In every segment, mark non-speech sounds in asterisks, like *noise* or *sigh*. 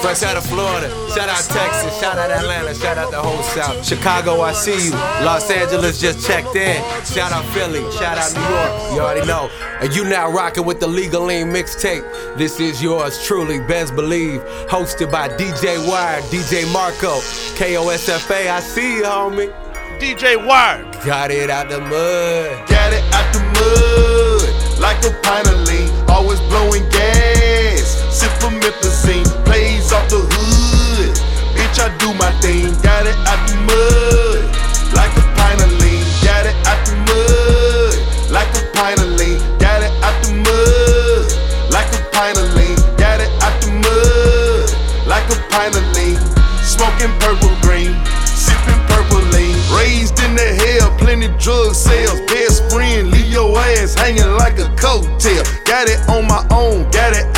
Fresh out of Florida. Shout out Texas. Shout out Atlanta. Shout out the whole South. Chicago, I see you. Los Angeles just checked in. Shout out Philly. Shout out New York. You already know. And you now rocking with the Legal Lean mixtape. This is yours truly, Bezz Believe. Hosted by DJ Wire, DJ Marko, KOSFA. I see you, homie. DJ Wire. Got it out the mud. Got it out the mud. Like a pint of lean. Always blowing gas. Sip promethazine. Plays off the hood. Bitch, I do my thing. Got it out the mud. Like a pint of lean. Got it out the mud. Like a pint of lean. Got it out the mud. Like a pint of lean. Got it out the mud. Like a pint of lean. Smoking purple green. Sipping purple lean. Raised in the hell, plenty drug sales. Best friend, leave your ass hanging like a coattail. Got it on my own, got it.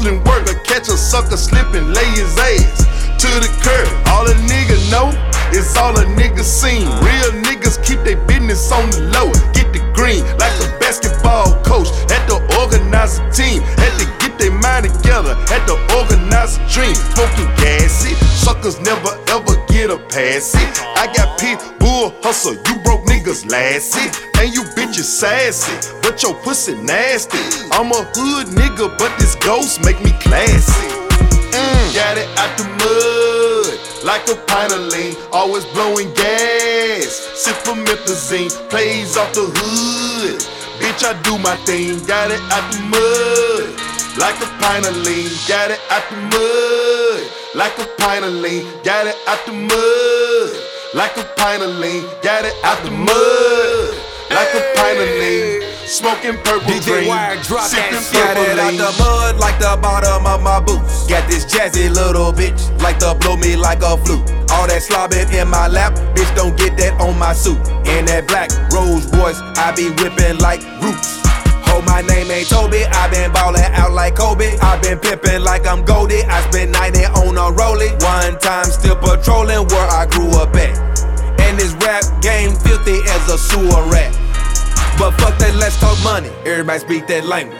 Hustling work, I catch a sucker slipping, lay his ass to the curb. All a nigga know is all a nigga seen. Real niggas keep their business on the low. Get the green like a basketball coach. Had to organize a team, had to get their mind together, had to organize a dream. Smoking gassy, suckers never ever get a pass. I got pit bull hustle, you broke niggas lassie. And you bitches sassy, but your pussy nasty. I'm a hood nigga, but this ghost make me classy. Mm. Got it out the mud, like a pint of lean. Always blowing gas, sip promethazine. Plays off the hood, bitch, I do my thing. Got it out the mud, like a pint of lean. Got it out the mud, like a pint of lean. Got it out the mud, like a pint of lean. Got it out the mud, like a pint of lean. Smoking purple DJ green, Wire, drop that shit. Got it out the mud like the bottom of my boots. Got this jazzy little bitch, like to blow me like a flute. All that slobbing in my lap, bitch don't get that on my suit. In that black Rolls Royce, I be whipping like roots. Oh, my name ain't Toby. I been ballin' out like Kobe. I been pimpin' like I'm Goldie. I spent 90 on a rollie. One time still patrolling where I grew up at. And this rap game filthy as a sewer rat. But fuck that, let's talk money. Everybody speak that language.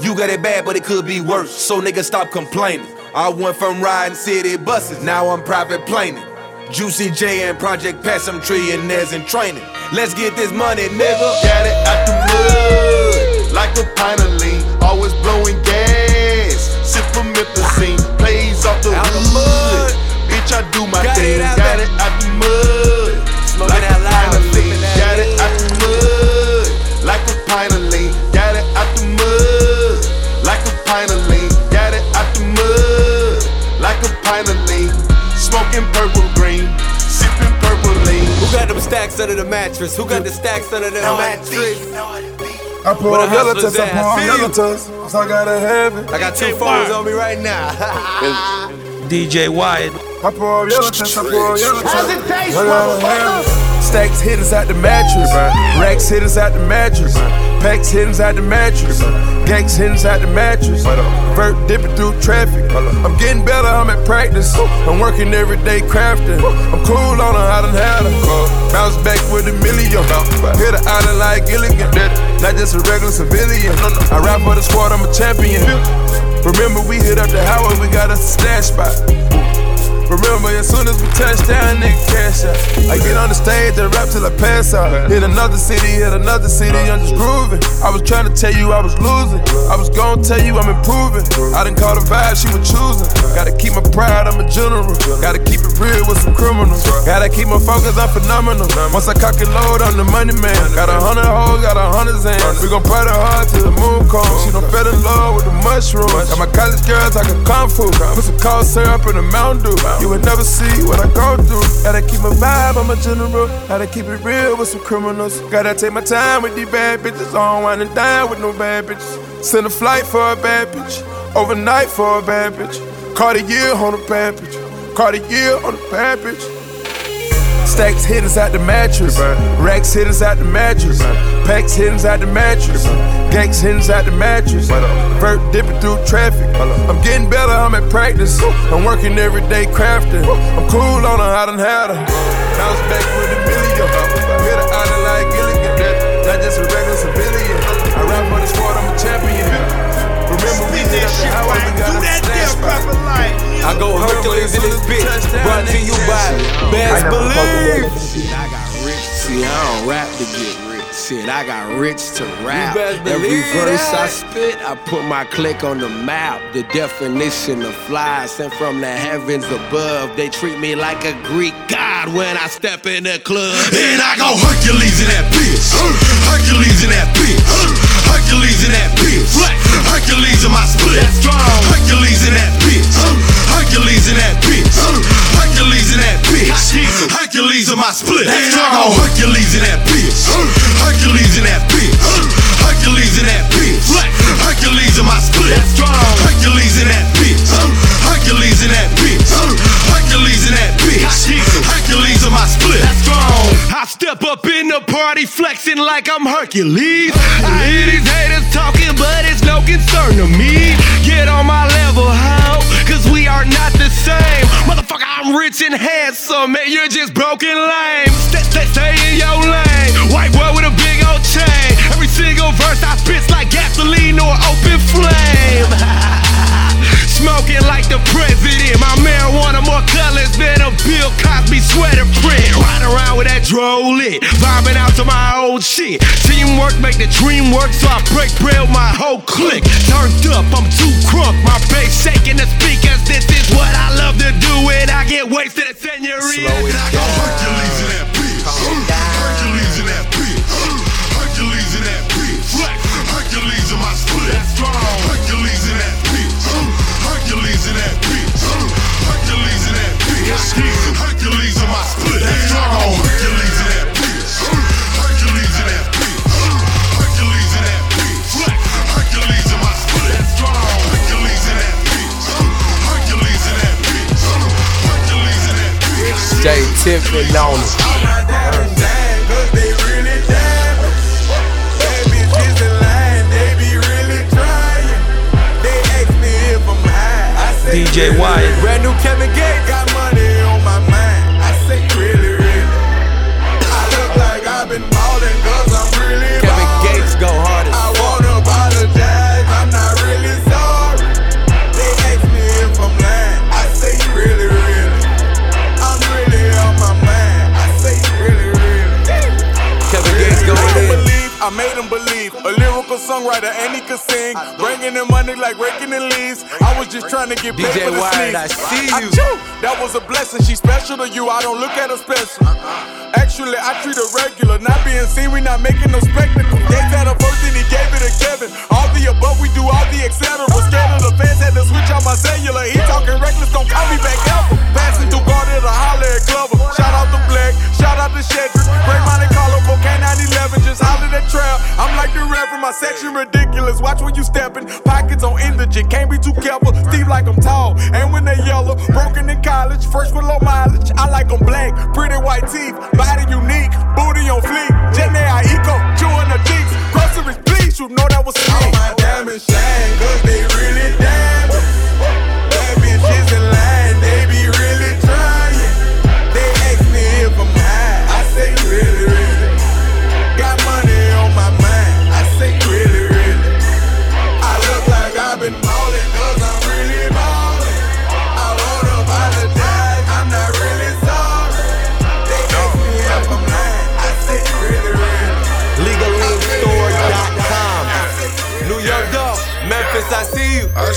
You got it bad, but it could be worse. So niggas stop complaining. I went from riding city buses, now I'm private planing. Juicy J and Project Pat, I'm trillionaires in training. Let's get this money, nigga. Got it out the mud, like a pint of lean. Always blowing gas, sip promethazine. Plays off the Out the mud. Bitch, I do my Got it thing. out Got the- it stacks under the mattress? Who got the stacks under the mattress? I pour Where a the yellow hustlers test, I at? pour I a yellow you. So I gotta have it. I got two phones on me right now. *laughs* DJ Wired. I pour a yellow test, I pour a yellow test. I gotta have it. Stacks hit us out the mattress. Racks hit us out the mattress. Packs hit us out the mattress. Gangs hit us out the mattress. Vert dipping through traffic. I'm getting better, I'm at practice. I'm working every day crafting. I'm cool on her, I done had her. Bounce back with a million. Hit her island like Gilligan. Not just a regular civilian. I rap for the squad, I'm a champion. Remember, we hit up the highway, we got a stash spot. Remember, as soon as we touch down, nigga, cash out. I get on the stage and rap till I pass out. Hit another city, hit another city, I'm just grooving. I was trying to tell you I was losing. I was gonna tell you I'm improving. I didn't call the vibe, she was choosing. Gotta keep my pride, I'm a general. Gotta keep it real with some criminals. Gotta keep my focus, I'm phenomenal. Once I cock and load, I'm the money man. Got a hundred hoes, got a hundred zans. We gon' party hard till the moon comes. She done fell in love with the mushrooms. Got my college girls like a kung fu. Put some cold syrup in the Mountain Dew. You would never see what I go through. Gotta keep my vibe, I'm a general. Gotta keep it real with some criminals. Gotta take my time with these bad bitches. I don't wanna die with no bad bitches. Send a flight for a bad bitch. Overnight for a bad bitch. Cartier on a bad bitch. Cartier on a bad bitch. Stacks hit us out the mattress. Racks hit us out the mattress. Packs hit us out the mattress. Gangs hit us out the mattress. Vert dipping through traffic. I'm getting better, I'm at practice. I'm working every day crafting. I'm cool on her, I done had her. Bounce back with a million. In this bitch. Brought to you by Bezz Believe. I got rich. See, I don't rap to get rich. Shit, I got rich to rap. Every verse I spit, I put my click on the map. The definition of fly sent from the heavens above. They treat me like a Greek god when I step in the club. And I go Hercules in that bitch. Hercules in that bitch. Hercules in that bitch. Hercules in my split. Hercules in that bitch. Hercules in that bitch. Hercules in that bitch. Hercules in my split. I go Hercules in that bitch. Hercules in that bitch. Hercules in that bitch. Hercules in my split. That's Strong Hercules in that bitch. Hercules in that bitch. Hercules in that bitch. Hercules in my split. That's Strong I step up in the party flexing like I'm Hercules. I hear these haters talking, but it's no concern to me. Get on my level, how? Are not the same. Motherfucker, I'm rich and handsome, and you're just broken lame. Stay, stay, stay in your lane. White boy with a big old chain. Every single verse I spit's like gasoline or open flame. *laughs* Smoking like the president. My marijuana more colors than a Bill Cosby sweater print. Riding around with that droll lit. Vibing out to my old shit. Teamwork make the dream work, so I break bread with my whole clique. Turned up, I'm too crunk. My bass shaking the speakers. This is what I love to do. When I get wasted at senorita. Slow it down. Bitch. Hercules in my split. Hercules in that bitch. Hercules in that bitch. Hercules in that bitch. Hercules in my split. Hercules in that bitch. Hercules in that bitch. Hercules in that bitch. Jay Tiffin on it. DJ Wired. Brand new Kevin just trying to get DJ the Wyatt. I see you. Achoo! That was a blessing. She special to you. I don't look at her special. Uh-uh. Actually, I treat her regular. Not being seen, we not making no spectacle. Gates had a first and he gave it to Kevin. All the above, we do all the etc. Scared of the fans, had to switch out my cellular. He talking reckless, don't call me back ever. Passing through Garden to holler at Glover. Shout out to Black, shout to Shedrick. Great Monte Carlo, Cocaine 911, just hollered at Trail. I'm like the Reverend, my section ridiculous. Watch when you steppin', pockets on indigent, can't be too careful. Steve like I'm tall, and when they yellow, broken in college, fresh with low mileage. I like them black, pretty white teeth, body unique, booty on fleek. Jenny I eco, chewing the cheeks. Groceries, please, you know that was me. All my diamonds shine, cause they really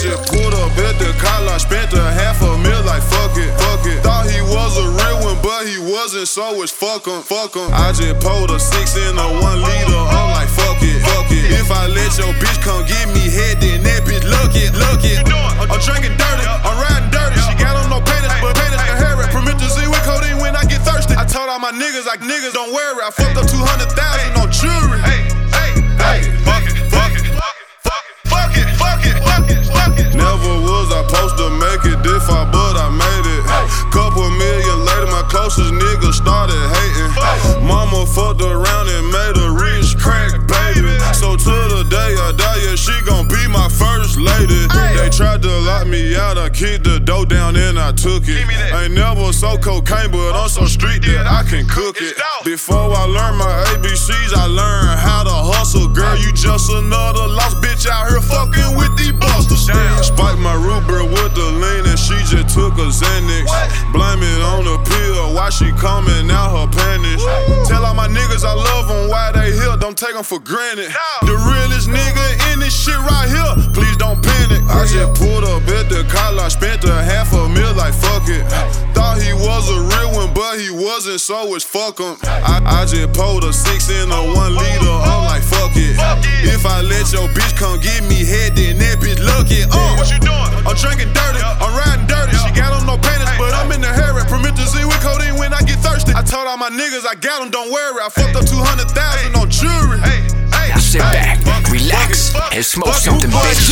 just pulled up at the collar, spent a half a mil like fuck it, fuck it. Thought he was a real one, but he wasn't, so it's fuck him, fuck him. I just pulled a six in a one liter, I'm like fuck it, fuck it. If I let your bitch come get me head, then that bitch look it, look it. I'm drinking dirty, I'm riding dirty. She got on no panties, but panties can hair it. Promethazine with codeine when I get thirsty. I told all my niggas, like niggas, don't worry. I fucked up 200,000 on jewelry. Fuck it, fuck it, fuck it, fuck it. Never was I supposed to make it this far, but I made it. Couple million later, my closest nigga started hating. Mama fucked around and made a rich crack baby. So to the day I die, yeah, she gon' be my first lady. They tried to lock me out, I kicked the dough down and I took it. Ain't never so cocaine, but I'm so street that I can cook it. Before I learned my ABCs, I learned how to hustle. Girl, you just another lost bitch out here fucking with these busters. Spike my Ruber with the lean and she just took a Xanax. Blame it on the pill, why she coming out her panties. Tell all my niggas I love them, why they here, don't take them for granted. The realest nigga in this shit right here, please don't panic. I just pulled up at the collar, spent a half a mil like fuck it. Thought he was a real one, but he wasn't, so it's fuck him. I, I just pulled a six in a one liter, I'm like fuck it. If I let your bitch come give me head, then that bitch lucky. Uh, what you doing? I'm drinking dirty, I'm riding dirty. She got on no panties, but I'm in the hair at Promethazine with codeine when I get thirsty. I told all my niggas I got them, don't worry. I fucked up 200,000 on jewelry. Now sit back, relax, and smoke something, bitch.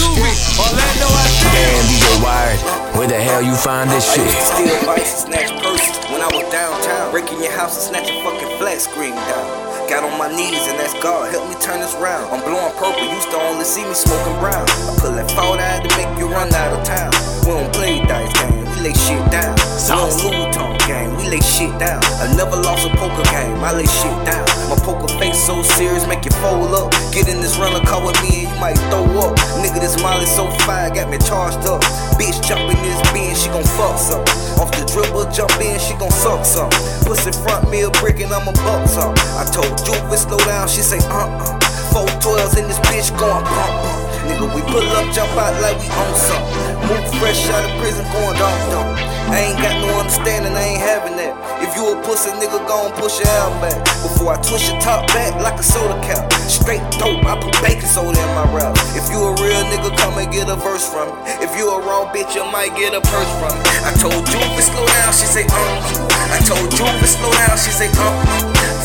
Damn, DJ Wired, where the hell you find this shit? Steal bikes and snatch purses when I was downtown. Breaking your house and snatching fucking flat screen down. Got on my knees and asked God, help me turn this round. I'm blowing purple, used to only see me smoking brown. I pull that fault out to make you run out of town. We don't play dice game, we lay shit down. We don't Louis Vuitton game, we lay shit down. I never lost a poker game, I lay shit down. My poker face so serious, make you fold up. Get in this rental car with me and you might throw up. Nigga, this Molly so fire, got me charged up. Bitch jump in this bin, she gon' fuck some. Off the dribble, jump in, she gon' suck some. Pussy front me a brick and I'ma buck some. I told Juve slow down, she say uh uh. Four twelves in this bitch going bump bump. Nigga, we pull up, jump out like we own some. Move fresh out of prison, going dump dump. I ain't got no understanding, I ain't having that. If you a pussy nigga, gon' push your out back. Before I twist your top back like a soda cap. Straight dope, I put baking soda in my rap. If you a real nigga, come and get a verse from me. If you a raw bitch, you might get a purse from me. I told to slow down, she say uh. I told to slow down, she say uh.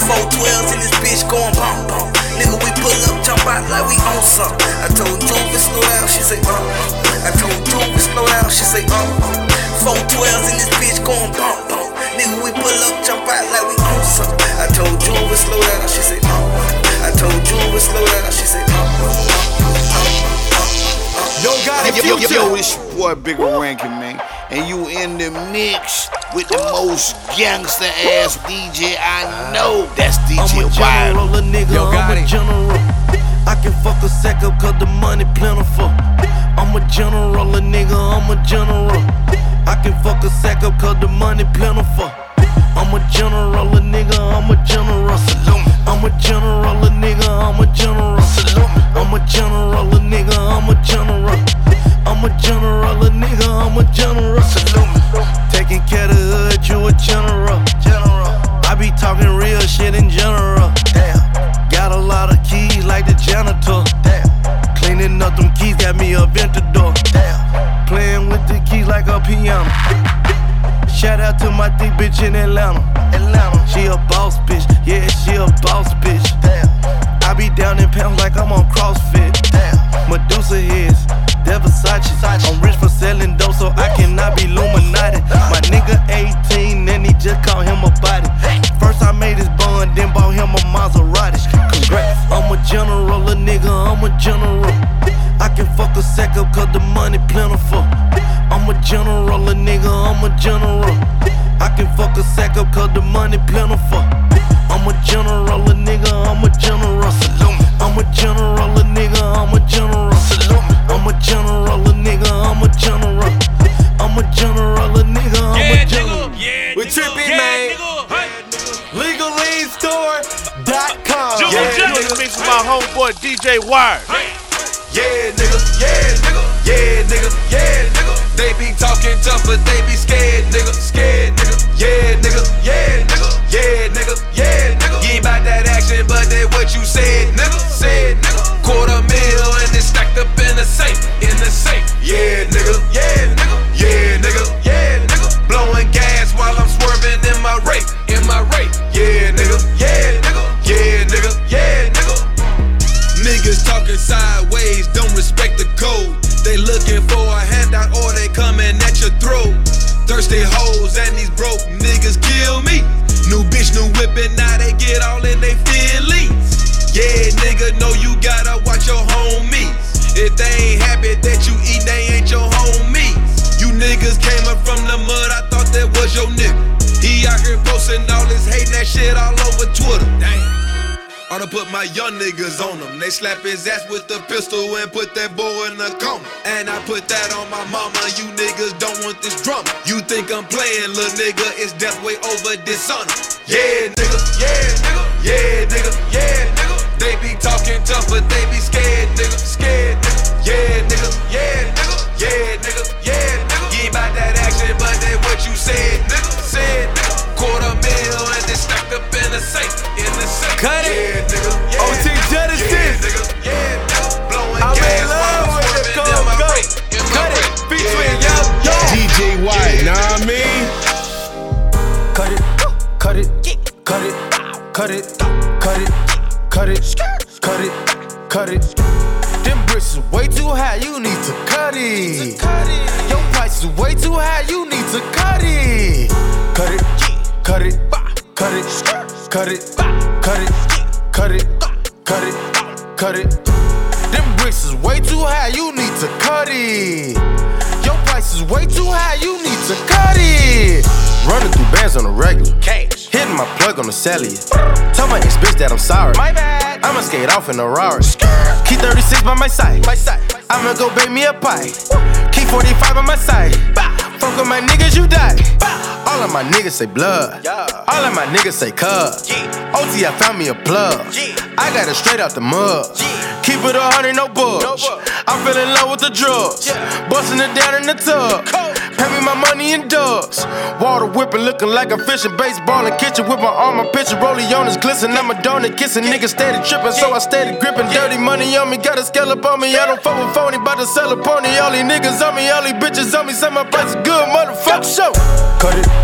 Four twelves in this bitch going bump bump. Nigga, we pull up, jump out like we own some. I told to slow down, she say uh. I told to slow down, she say uh. Four twelves in this bitch going bump bump. Nigga, we pull up, jump out like we own some. I told you to slow down, she say uh. I told you to slow down, she say uh. Yo, got it, Yo, yo, future. yo, it's your boy Bigga Rankin, man. And you in the mix with the most gangster ass DJ I know. That's I'm DJ a Wild. general, a nigga, Yo, got I'm a it. general. I can fuck a sack up cause the money plentiful. I'm a general, a nigga, I'm a general. I can fuck a sack up cause the money plentiful. I'm a general, a nigga, I'm a general. I'm a general, a nigga, I'm a general. I'm a general, a nigga, I'm a general. I'm a general, a nigga, I'm a general. Taking care of the hood, you a general. I be talking real shit in general. Got a lot of keys like the janitor. Cleaning up them keys got me a ventador. Damn. Playing with the keys like a piano. Shout out to my thick bitch in Atlanta. Atlanta. She a boss bitch. Yeah, she a boss bitch. Damn. I be down in pounds like I'm on CrossFit. Damn. Medusa heads. Versace. I'm rich for selling dope, so I cannot be Illuminati. My nigga 18, and he just called him a body. First I made his bun, then bought him a Maserati. Congrats. I'm a general, a nigga, I'm a general. I can fuck a sack up cause the money plentiful. I'm a general, a nigga, I'm a general. I can fuck a sack up cause the money plentiful. I'm a general, a nigga, I'm a general. I'm a general, a nigga, I'm a general. I'm a general, a nigga, I'm a general. I'm a general, a nigga, I'm a general. We tripping, man. LegalLeanStore.com. Junior Yeah, Jack. nigga. Mix with my homeboy DJ Wire. Yeah, nigga. Yeah, nigga. Yeah, nigga. Yeah, nigga. They be talking tough, but they be scared, nigga. Scared, nigga. Yeah, nigga. Yeah, nigga. Yeah, nigga. Yeah, nigga. You ain't that action, but that what you said, nigga. Said, nigga. Quarter mil and it's stacked up in the safe. In the safe. Yeah, nigga. Yeah, nigga. Yeah, nigga. Yeah, nigga. Blowing gas while I'm swerving in my rape. In my rape. Yeah, nigga. Niggas talking sideways, don't respect the code. They looking for a handout or they coming at your throat. Thirsty hoes and these broke niggas kill me. New bitch, new whipping, now they get all in they feelings. Yeah, nigga, know you gotta watch your homies. If they ain't happy that you eat, they ain't your homies. You niggas came up from the mud, I thought that was your nigga. He out here posting all this hate that shit all over Twitter. Damn. I done put my young niggas on them. They slap his ass with the pistol and put that boy in the coma. And I put that on my mama. You niggas don't want this drama. You think I'm playing, little nigga? It's death way over dishonor. Yeah, nigga. Yeah, nigga. Yeah, nigga. Yeah, nigga. They be talking tough, but they be scared, nigga. Scared, nigga. Yeah, nigga. Yeah, nigga. Yeah, nigga. Yeah, nigga. You ain't about that action, but that what you said, nigga. Said, nigga. Quarter mil and they stuck up in the safe. In the safe. Cut it. Yeah, nigga. Yeah, OT Genasis. Yeah, nigga. Yeah, nigga. Blowing I'm in gas while love with the swerving in my go, go. rape. In my Cut it. rape. Featuring Yo Yo. DJ White, know what I mean? Cut it, cut it, cut it, cut it, cut it, cut it, cut it, cut it. Them bricks is way too high, you need to cut it. Your price is way too high, you need to cut it. Cut it, cut it, cut it, cut it, cut it, cut it, cut it, cut it. Them bricks is way too high, you need to cut it. Your price is way too high, you need to cut it. Running through bands on the regular. Cash. Hitting my plug on the cellular. Tell my ex bitch that I'm sorry. My bad. I'ma skate off in a Rari. Key 36 by my side. My side. I'ma go bake me a pie. Key 45 on my side. Fuck with my niggas, you die. All of my niggas say blood. All of my niggas say cuz. OT, I found me a plug. I got it straight out the mud. Keep it a hundred, no bugs. I fell in love with the drugs. Busting it down in the tub. Pay me my money in dubs. Water whipping, looking like I'm fishing. Baseball in kitchen with my arm, my pitcher. Rollie on his glisten. I'm a donut kissing. Niggas steady tripping, so I steady gripping. Dirty money on me, got a scallop on me. I don't fuck with phony, bout to sell a pony. All these niggas on me, all these bitches on me. Say my price is good, motherfucker. Show. Cut it,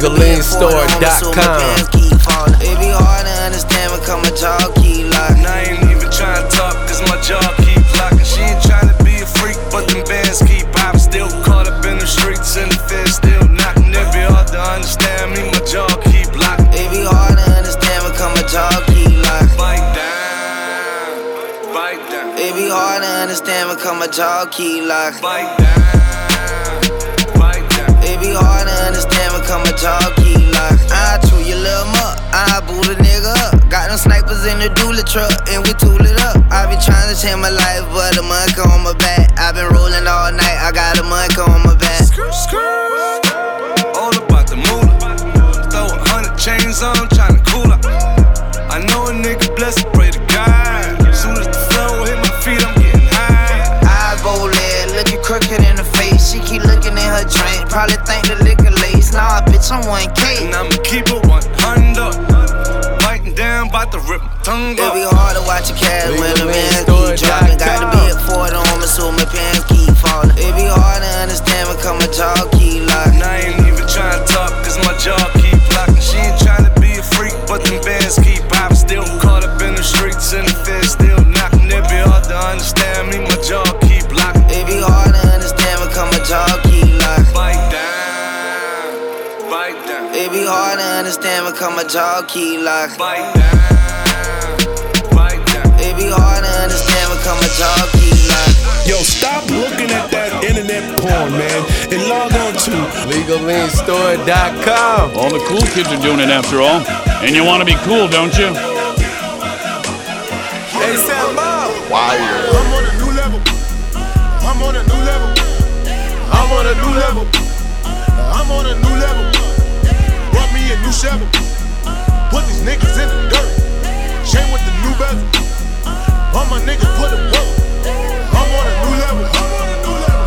LegalLeanStore.com. It be hard to understand when come a jaw key lock. And I ain't even trying to talk, cause my jaw keep locking. She ain't trying to be a freak, but them bands keep popping. Still caught up in the streets and the feds still knocking. It be hard to understand me, my jaw keep locking. It be hard to understand when come a jaw key lock. Bite down, bite down, It be hard to understand when come a jaw key lock. bite down, come a jaw key lock. I chew your little muck, I boot a nigga up. Got them snipers in the dually truck, and we tool it up. I been trying to change my life, but a monk on my back. I been rolling all night, I got a monk on my back. Screw, screw, screw. All about the moolah. Throw a hundred chains on, tryna cool up. I know a nigga blessed, pray to God. Soon as the flow hit my feet, I'm getting high. Bowling, looking crooked in the face. She keep looking in her drink, probably think the liquor Nah, bitch, I'm 1K. And I'ma keep it 100. Biting down, bout to rip my tongue It be hard to watch a cat when the man keep dropping. Got the big Ford on me, so my pants keep falling. It be hard to understand when come a jaw understand when come a jaw key lock. bite down, bite down. It be hard to understand when come a jaw key lock. Yo, stop looking at that internet porn, man, and log on to LegalLeanStore.com. All the cool kids are doing it after all. And you want to be cool, don't you? Hey, Sam Bob. My niggas put it work. I'm on a new level.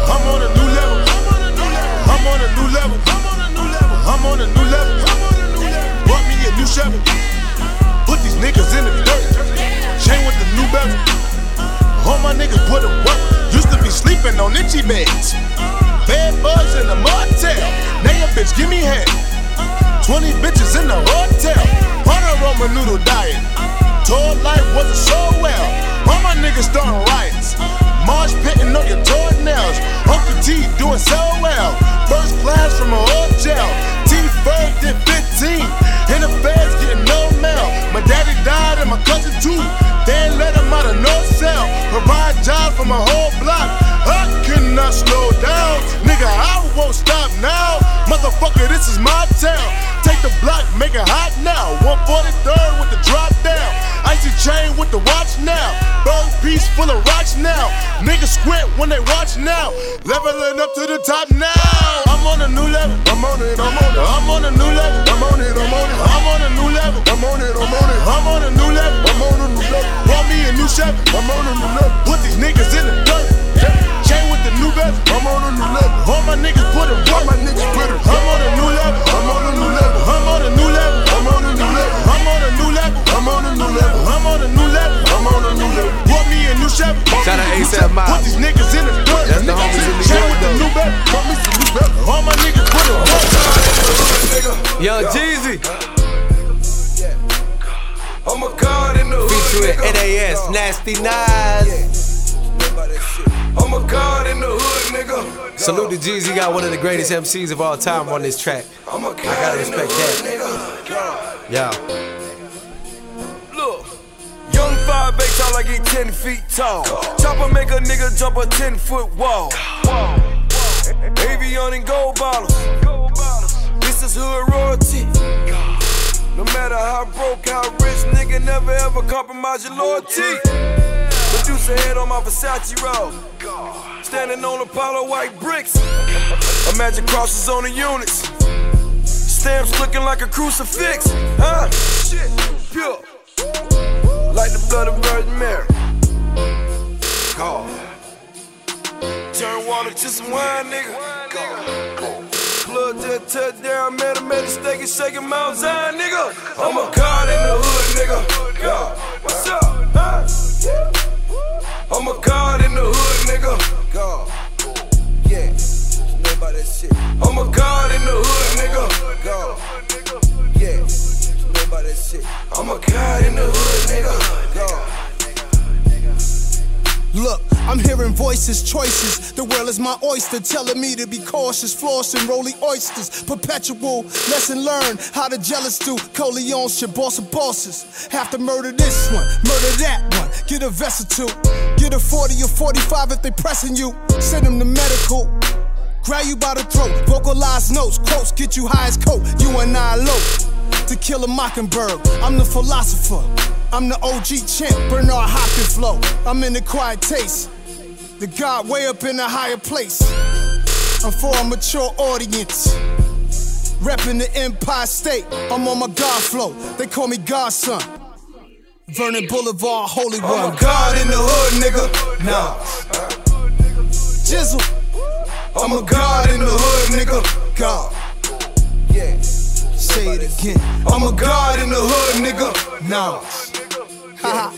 I'm on a new level. I'm on a new level. I'm on a new level. Brought me a new Chevy. Put these niggas in the dirt. Chain with the new bezel. All my niggas put it work. Used to be sleeping on itchy beds. Bed bugs in the motel. Now your bitch give me head. 20 bitches in the hotel. On a Roman noodle diet. Tour life wasn't so well. All my niggas starting riots. Marsh pitting on your toenails. Uncle T doing so well. First class from a hotel. T Ferg did 15. In the feds getting no mail. My daddy died and my cousin too. They let him out of no cell. Provide jobs for my whole block. I cannot slow down. Nigga, I won't stop now. Motherfucker, this is my town. Take the block, make it hot now. 143rd with the drop down. Icy chain with the watch now. Bird piece full of rocks now. Niggas squint when they watch now. Leveling up to the top now. I'm on a new level. I'm on it, I'm on it. I'm on a new level. I'm on it, I'm on it. I'm on a new level. I'm on it, I'm on it. I'm on a new level. I'm on a new level. Want me a new Chevy. I'm on a new level. Put these niggas in the dirt. Chain with the new bezel. I'm on a new level. All my niggas put it work. my niggas put it. I'm on a new level. I'm on a new level. I'm on a new level. I'm on a new level. I'm on a new level. I'm on a new level. I'm on a new level. I'm on a new level. Want me a new Chevy. Shout out ASAP Mob. Put these niggas in the dirt. That's the homies in New Chain York, with the new bezel. Want me some new bezel. All my niggas put it work. Young Jeezy. I'm a god in the hood. Featuring NAS, Nasty Nas. I'm a god in the hood, nigga. Salute to Jeezy, got one of the greatest MCs of all time on this track. I'm a I gotta respect that. Yeah. Look. Young 5'8 tall like he 10 feet tall. Chopper make a nigga jump a 10 foot wall. Avion and gold bottles. This is hood royalty. No matter how broke, how rich, nigga never ever compromise your loyalty. Producer head on my Versace robe. Standing on Apollo white bricks. Imagine crosses on the units. Stamps looking like a crucifix. Huh? Shit, pure. Like the blood of Virgin Mary. God. Turn water to some wine, nigga. God. Just touch down, man, I made a steak and shaking Mount Zion, nigga. I'm a god in the hood, nigga. What's up? Huh? I'm a god in the hood, nigga. God. Yeah. Know about that shit. I'm a god in the hood, nigga. God. Yeah. Know about that shit. I'm a god in the hood, nigga. God. Look, I'm hearing voices, choices. The world is my oyster, telling me to be cautious, flossing, roly oysters. Perpetual lesson learned how the jealous do. Corleone should boss of bosses. Have to murder this one, murder that one. Get a vest or two. Get a 40 or 45 if they pressing you. Send them to medical. Grab you by the throat, vocalize notes, quotes, get you high as coke. You and I elope to kill a mockingbird. I'm the philosopher. I'm the OG champ, Bernard Hopkins flow. I'm in the quiet taste. The God way up in a higher place. I'm for a mature audience. Reppin' the Empire State. I'm on my God flow. They call me Godson. Vernon Boulevard, Holy oh One. I'm a god in the hood, nigga. Nah. Jizzle. Oh I'm a god in the hood, nigga. God. Yeah. Say it again. Oh I'm a god in the hood, nigga. Nah. Haha.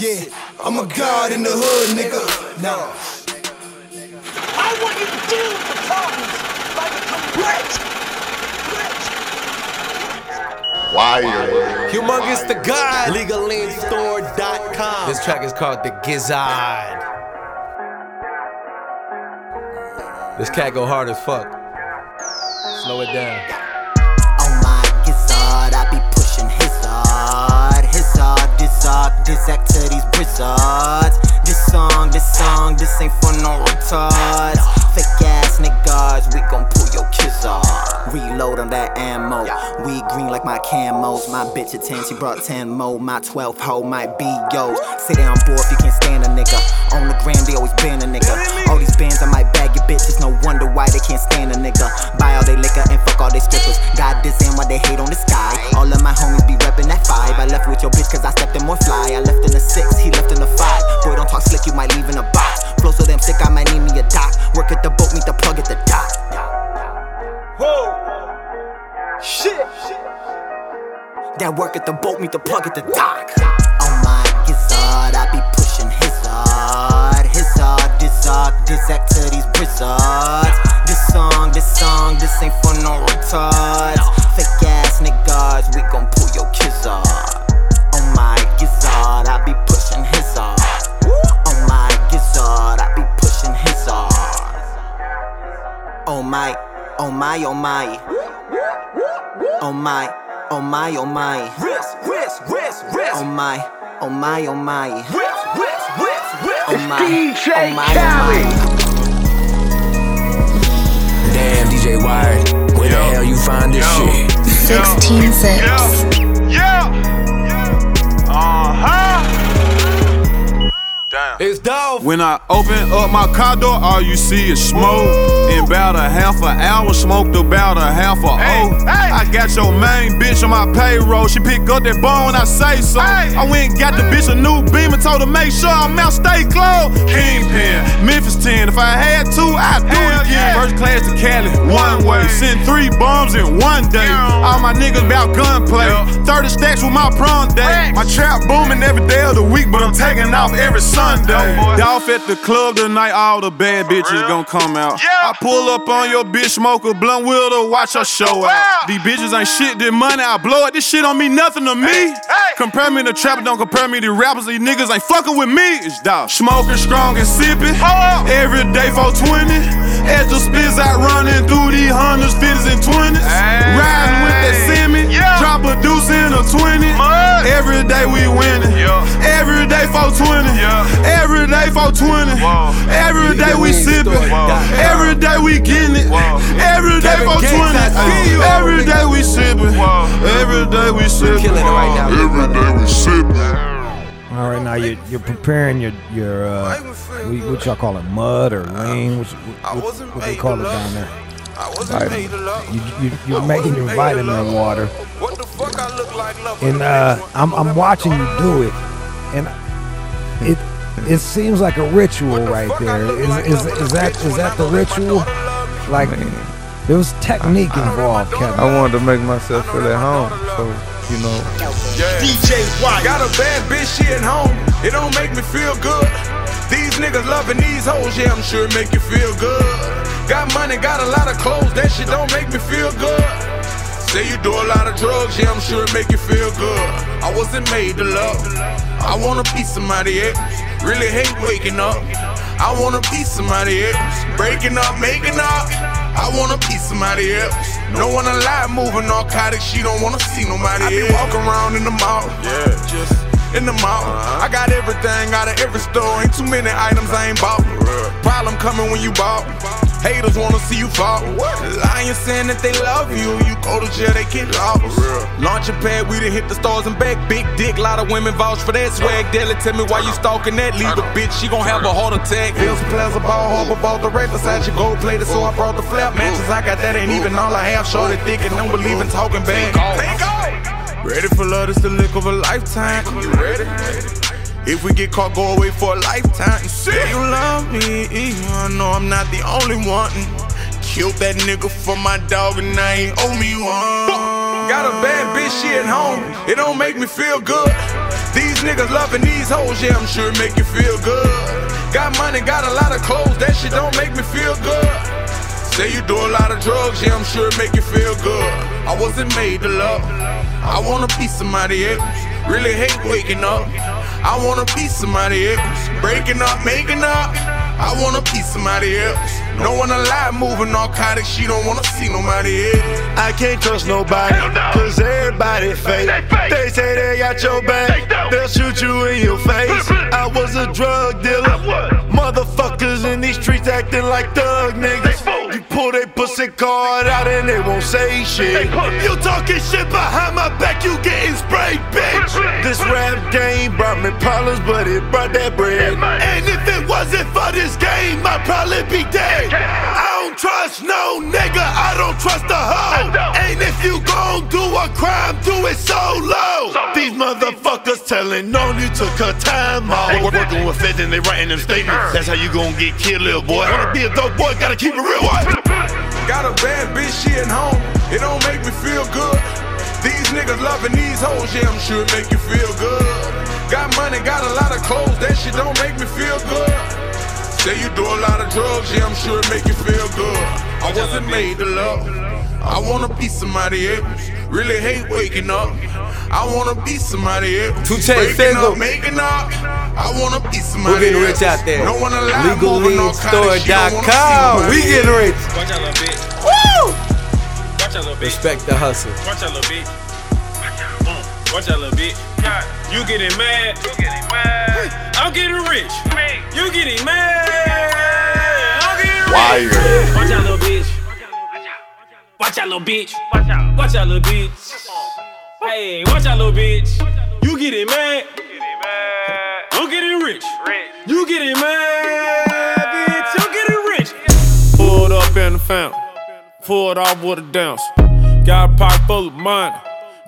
Yeah. I'm a god in the hood, nigga. Nah. I want you to deal with the problems like a complete. Wire. Humongous the God. LegalLeanStore.com. This track is called The Gizzard. This cat go hard as fuck. Slow it down. Hizard, dizard, dizac to these blizzards. This song, this song, this ain't for no retards. Fake ass niggas, we gon' pull your kids off. Reload on that ammo. We green like my camos. My bitch a 10, she brought 10 mo. My 12 hoe might be yours. Sit down, boy, if you can't stand a nigga. On the gram, they always ban a nigga. All these bands, I might bag your bitches. No wonder why they can't stand a nigga. Buy all they liquor and fuck all they strippers. God this and why they hate on the sky. All of my homies be reppin' that five. I left with your bitch cause I stepped in more fly. I left in a six, he left in a five. Boy, don't talk slick, you might leave in a box. Flow so damn sick, I might need me a doc. Work at the boat, meet the plug at the dock. Whoa. Shit. That work at the boat, meet the plug at the dock. Hizard, dizard, dizac to these blizzards. This song, this song, this ain't for no retards. Fake ass niggas, we gon' pull your kizzard. Oh my hard, I be pushing his hard. On my gizzard, I be pushing his hard. Oh, oh my, oh my, oh my. Oh my, oh my, oh my. Wrist, wrist, wrist, wrist. Oh my, oh my, oh my. Wrist. Oh my, DJ oh, oh my, Khaled. oh. Damn, DJ Wired, where the hell you find this shit? 16 zips. It's dope. When I open up my car door, all you see is smoke. In about a half an hour, smoked about a half a oh. I got your main bitch on my payroll. She pick up that bone when I say so. I went and got the bitch a new beam and told her make sure I'm out, stay close. Kingpin, Memphis 10. If I had to, I'd do it again. First class to Cali, one way. Sent three bombs in one day. All my niggas about gunplay. 30 stacks with my prom day. My trap booming every day of the week, but I'm taking off every Sunday. Y'all at the club tonight, all the bad bitches gon' come out. I pull up on your bitch, smoke a blunt with her, watch her show out. These bitches ain't shit, this money I blow it. This shit don't mean nothing to me. Compare me to trapper, don't compare me to rappers. These niggas ain't fucking with me. It's dog. Smoking strong and sipping. Every day 420. Extra splits out running through these hundreds, fifties, and twenties. Riding with a 20. Every day we winning. Every day 420. Every day 420. Every day we sipping. Every day we getting it. Every day 420. Every day we sipping. Every day we sipping. Every day we sipping. All right, now you're, you're preparing your your uh, what, what y'all call it, mud or lean? What, what, what they call it down there? Vitamin. You, you, you're making your vitamin water, and uh, I'm I'm watching you do it, and it it seems like a ritual right there. Is, is, is that is that the ritual? Like there was technique involved, Kevin. I wanted to make myself feel at home, so you know. DJ White. Got a bad bitch, she at home. It don't make me feel good. These niggas loving these hoes, yeah, I'm sure it make you feel good. Got money, got a lot of clothes, that shit don't make me feel good. Say you do a lot of drugs, yeah, I'm sure it make you feel good. I wasn't made to love. I wanna be somebody else. Really hate waking up. I wanna be somebody else. Breaking up, making up. I wanna be somebody else. No one alive moving narcotics, she don't wanna see nobody I be walking around in the mall, yeah, just in the mall. I got everything out of every store, ain't too many items I ain't bought. Problem coming when you bought. Haters wanna see you fall. Lying saying that they love you, you go to jail, they get lost. Launching pad, we done hit the stars and back. Big dick, lot of women vouch for that swag. Daily tell me why you stalking that. Leave a bitch, she gon' have a heart attack. Hills Plaza ball harbor, bought the red beside your gold plated, so I brought the flap matches. I got that, ain't even all I have. Shorty thick and don't believe in talking bad. Ready for love, it's the lick of a lifetime. You ready? If we get caught, go away for a lifetime. Say you love me, I know I'm not the only one. Killed that nigga for my dog and I ain't owe me one. Got a bad bitch, she at home. It don't make me feel good. These niggas loving these hoes, yeah, I'm sure it make you feel good. Got money, got a lot of clothes, that shit don't make me feel good. Say you do a lot of drugs, yeah, I'm sure it make you feel good. I wasn't made to love. I wanna be somebody else. Really hate waking up. I wanna be somebody else. Breaking up, making up. I wanna be somebody else. No one alive moving narcotics, she don't wanna see nobody else. I can't trust nobody, cause everybody fake. They say they got your back, they'll shoot you in your face. I was a drug dealer. Motherfuckers in these streets acting like thug niggas. Pull they pussy card out and they won't say shit. You talking shit behind my back, you getting sprayed, bitch. This rap game brought me problems, but it brought that bread. And if it wasn't for this game, I'd probably be dead. I don't trust no nigga, I don't trust a hoe. And if you gon' do a crime, do it solo. These motherfuckers telling on you took her time off. Working with feds and they writing them statements. That's how you gon' get killed, little boy. Wanna be a dope boy, gotta keep it real. Got a bad bitch, she at home. It don't make me feel good. These niggas loving these hoes, yeah, I'm sure it make you feel good. Got money, got a lot of clothes, that shit don't make me feel good. Say you do a lot of drugs, yeah, I'm sure it make you feel good. I wasn't made to love. I wanna be somebody else. Really hate waking up. I wanna be somebody else. Two Chainz Waking single. up, making up. I wanna be somebody We're getting else. rich out there. No one alive moving all kind of shit. I wanna see LegalLeanStore.com. my We head. getting rich. Watch out, little bitch. Woo! Watch out, little bitch. Respect the hustle. Watch out, little bitch. Watch out, little bitch. You getting mad? You getting mad? I'm getting rich. You getting mad? I'm getting rich. Wire. Watch out, little bitch. Watch out, little bitch. Watch out. Watch out, little bitch. Hey, watch out, little bitch. You getting mad? You get getting mad? I'm getting rich. You getting mad, bitch? I'm getting rich. Pulled up in the fountain, pulled off with a dance. Got a pocket full of money,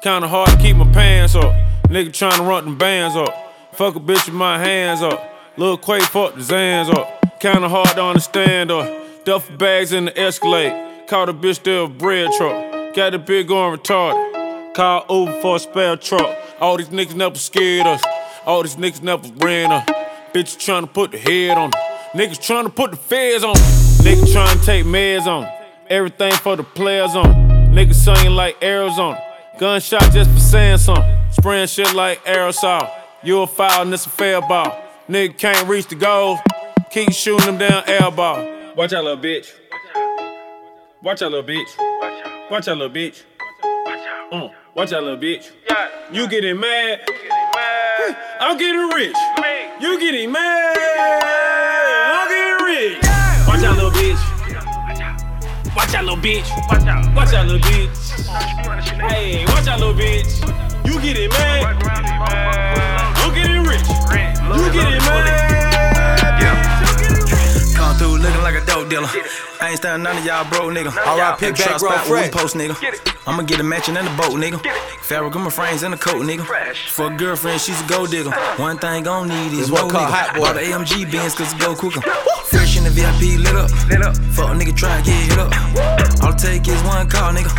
kinda hard to keep my pants up. Nigga tryna run them bands up. Fuck a bitch with my hands up. Lil Quay fuck the Zans up. Kinda hard to understand up. Duffel bags in the Escalade. Caught a bitch there with bread truck. Got the bitch going retarded. Call Uber for a spare truck. All these niggas never scared us. All these niggas never ran us. Bitch to put the head on 'em. Niggas trying to put the feds on. Niggas trying to take meds on. Everything for the players on. Niggas singing like Arizona. Gunshot just for saying something. Spraying shit like aerosol. You a foul and it's a fair ball. Nigga can't reach the goal. Keep shooting them down air ball. Watch out, little bitch. Watch out, little bitch. Watch out, little bitch. Mm. Watch out, little bitch. You getting mad? I'm getting rich. You getting mad? I'm getting rich. Watch out, little bitch. Watch out, little bitch. Watch out. Watch out, little bitch. Hey, watch out, little bitch. You getting mad? I'm getting rich. You getting mad? Through looking like a dope dealer. I ain't standing none of y'all broke nigga. Alright, pick back spot fresh. post nigga. I'ma get a matching in the boat nigga. Fabric on my frames and a coat nigga. For a girlfriend, she's a gold digger. One thing gon' need is It's what hot nigga. boy. Bought the AMG Benz cause it go quicker. The VIP lit up. Lit up. Fuck a nigga try to get hit up. All it take is one call nigga.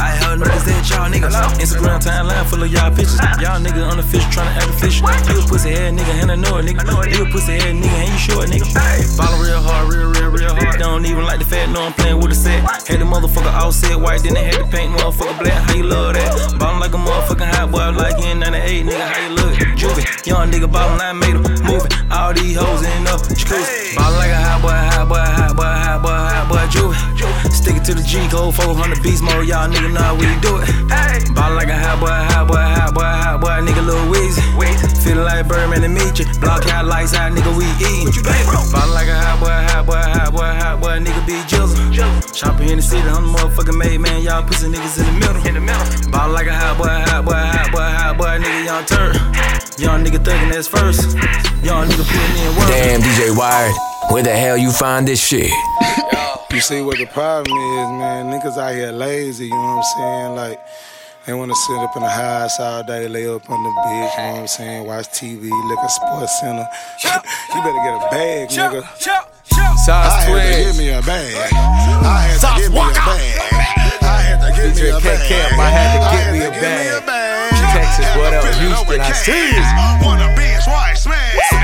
I heard niggas that y'all niggas. Instagram timeline full of y'all pictures. Y'all nigga on the fish tryna act official. You a pussy head nigga and I know it nigga. You a pussy head nigga and you short nigga. Ballin' real hard, real, real, real hard. Don't even like the fat, know I'm playing with a set. Had the motherfucker all set white, then they had to paint motherfucker black. How you love that? Ballin' like a motherfucking hot boy, like you in 98, nigga. How you look? Juvie, young nigga ballin', I made him move it. All these hoes in up, jacuzzi. Ballin' like a hot boy, hot boy, hot boy, hot boy, hot boy, Juvie. Stick it to the G code, 400 beast mode, y'all nigga know how we do it. Ballin' like a hot boy, hot boy, hot boy, hot boy, nigga, Lil Weezy. Feelin' like Birdman and Meet you. Block out lights out, nigga, we eatin'. Ballin' like a hot boy, hot boy, hot boy, hot boy, nigga, be jizzle. Shopping in the city, I'm the motherfucking made man, y'all pussy niggas in the middle. In the middle. Ballin' like a hot boy, hot boy, hot boy, hot boy, nigga, young Turk. Young nigga thuggin' that's first. Young nigga puttin' in work. Damn, DJ Wired, where the hell you find this shit? You see what the problem is, man? Niggas out here lazy, you know what I'm saying? Like, they wanna sit up in the house all day, lay up on the bitch, you know what I'm saying? Watch TV, look at Sports Center. *laughs* you better get a bag, nigga. Sauce I had to Twins. give me a bag. I had to give me a bag. I had to give me DJ a K bag. I had to get me a bag. Texas, what up? Houston, I see you. Wanna bitch, right, smash.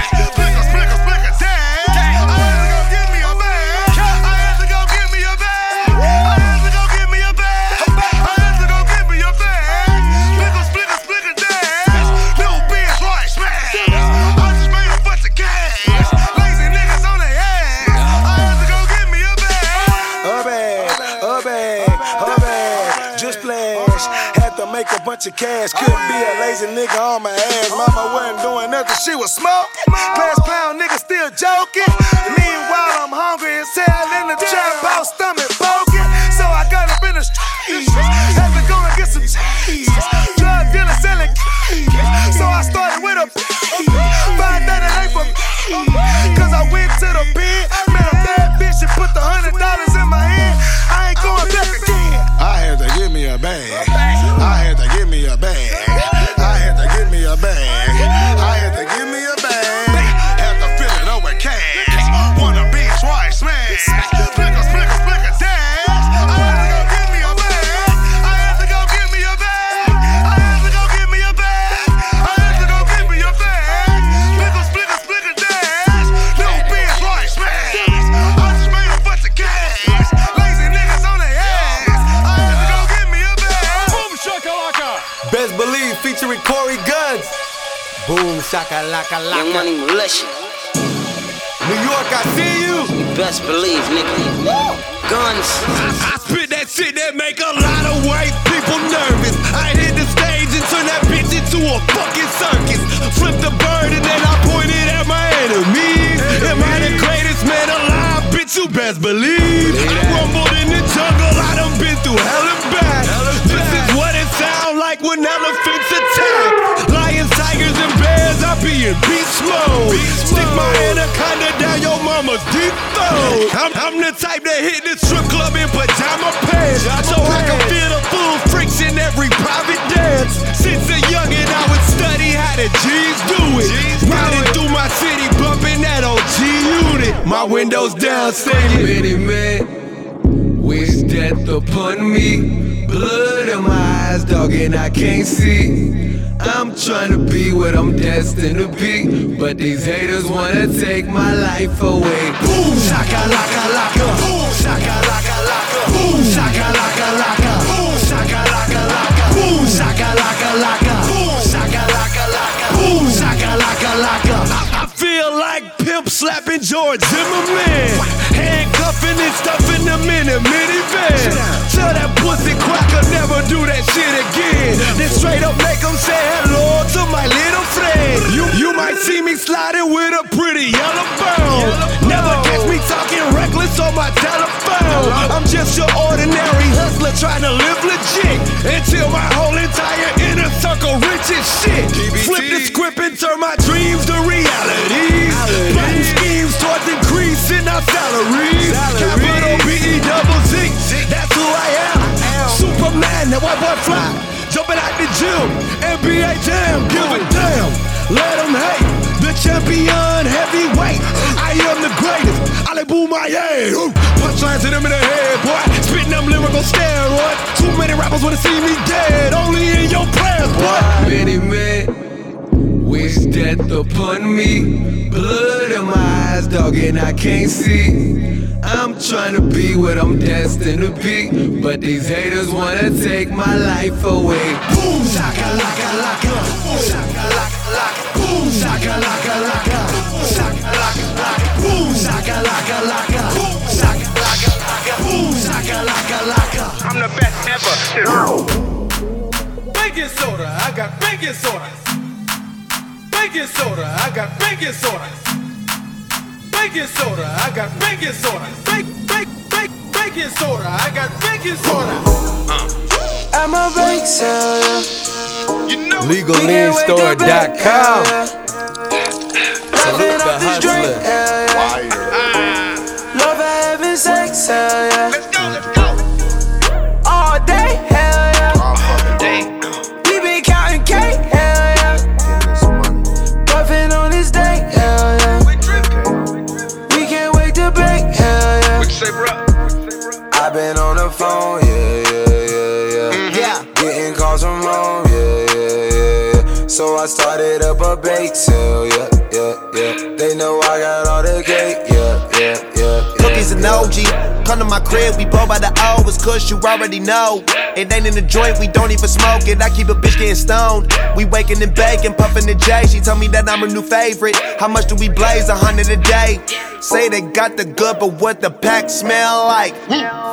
Bunch of cash. Couldn't be a lazy nigga on my ass. Mama wasn't doing nothing. She was smoking. Glass clown nigga still joking. Meanwhile, I'm hungry as hell in the trap house, stomach poking. So I got up in the streets. Had to go and get some cheese. Drug dealer selling keys. So I started with a. Find that it ain't for me. Cause I went to the bed, met a bad bitch and put the hundred dollars in my hand. I ain't going back again. I had to give me a bag. Boom, shaka laka laka. Young Money Militia. New York, I see you. You best believe, nigga. Guns. I, I spit that shit that make a lot of white people nervous. I hit the stage and turn that bitch into a fucking circus. Flip the bird and then I point it at my enemies. Am I the greatest man alive? Bitch, you best believe. I rumbled in the jungle. I done been through hell and back. This is what it sound like when elephants attack. In beast mode. Stick my anaconda down your mama's deep throat. I'm, I'm the type that hit the strip club in pajama pants. So I can feel the full freaks in every private dance. Since a youngin', I would study how the G's do it. Riding through my city, bumping that OG unit. My windows down, singing. Many men wish death upon me. Blood in my eyes, dog, and I can't see. I'm trying to be what I'm destined to be, but these haters wanna take my life away. Boom, shaka laka laka. Boom, shaka laka laka. Boom, shaka laka laka. Boom, shaka laka laka. Boom, shaka laka laka. Boom, shaka laka laka. Boom, shaka laka laka. I, feel like pimp slapping George Zimmerman. Handcuffing and stuffing them in a minivan. Tell that pussy cracker never do that shit again. Then straight up make him say hello to my little friend. You, you might see me sliding with a pretty yellow bone. Never catch me talking reckless on my telephone. I'm just your ordinary hustler trying to live legit. Until my whole entire inner circle rich as shit. Flip the script and turn my dreams to realities. Towards salaries. Capital B E double Z. That's who I am. Superman, that white boy fly. Jumping out the gym. NBA jam, give a damn. Let them hate. The champion heavyweight. I am the greatest. I like boom my. Punchlines hit them in the head, boy. Spitting them lyrical steroids. Too many rappers wanna see me dead. Only in your prayers, boy. Many men wish death upon me. Blood in my eyes, dog, and I can't see. I'm trying to be what I'm destined to be, but these haters wanna take my life away. Boom, shaka laka laka. Boom, shaka laka laka. Boom, shaka laka laka. Shaka laka laka. Boom, shaka laka laka. Shaka laka laka. Boom, shaka laka laka. I'm the best ever. Baking soda, I got baking soda. Baking soda, I got baking soda. Baking soda, I got baking soda. Bake, bake, bake, baking soda, I got baking soda. Uh. I'm a bake seller. LegalLeanStore.com. Salute the hustler. And OG. Come to my crib, we blow by the O. It's kush, you already know. It ain't in the joint, we don't even smoke it. I keep a bitch getting stoned. We waking and baking, puffing the J. She told me that I'm her new favorite. How much do we blaze? A hundred a day. Say they got the good, but what the pack smell like?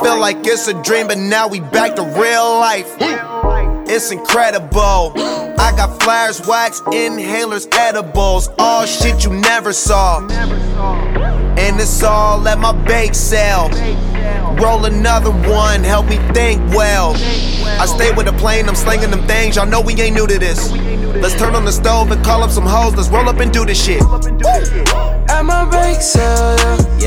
Feel like it's a dream, but now we back to real life. It's incredible. I got flares, wax, inhalers, edibles. All shit you never saw. And it's all at my bake sale. Roll another one, help me think well. I stay with the plane, I'm slinging them things. Y'all know we ain't new to this. Let's turn on the stove and call up some hoes. Let's roll up and do this shit. At my bake sale, yeah.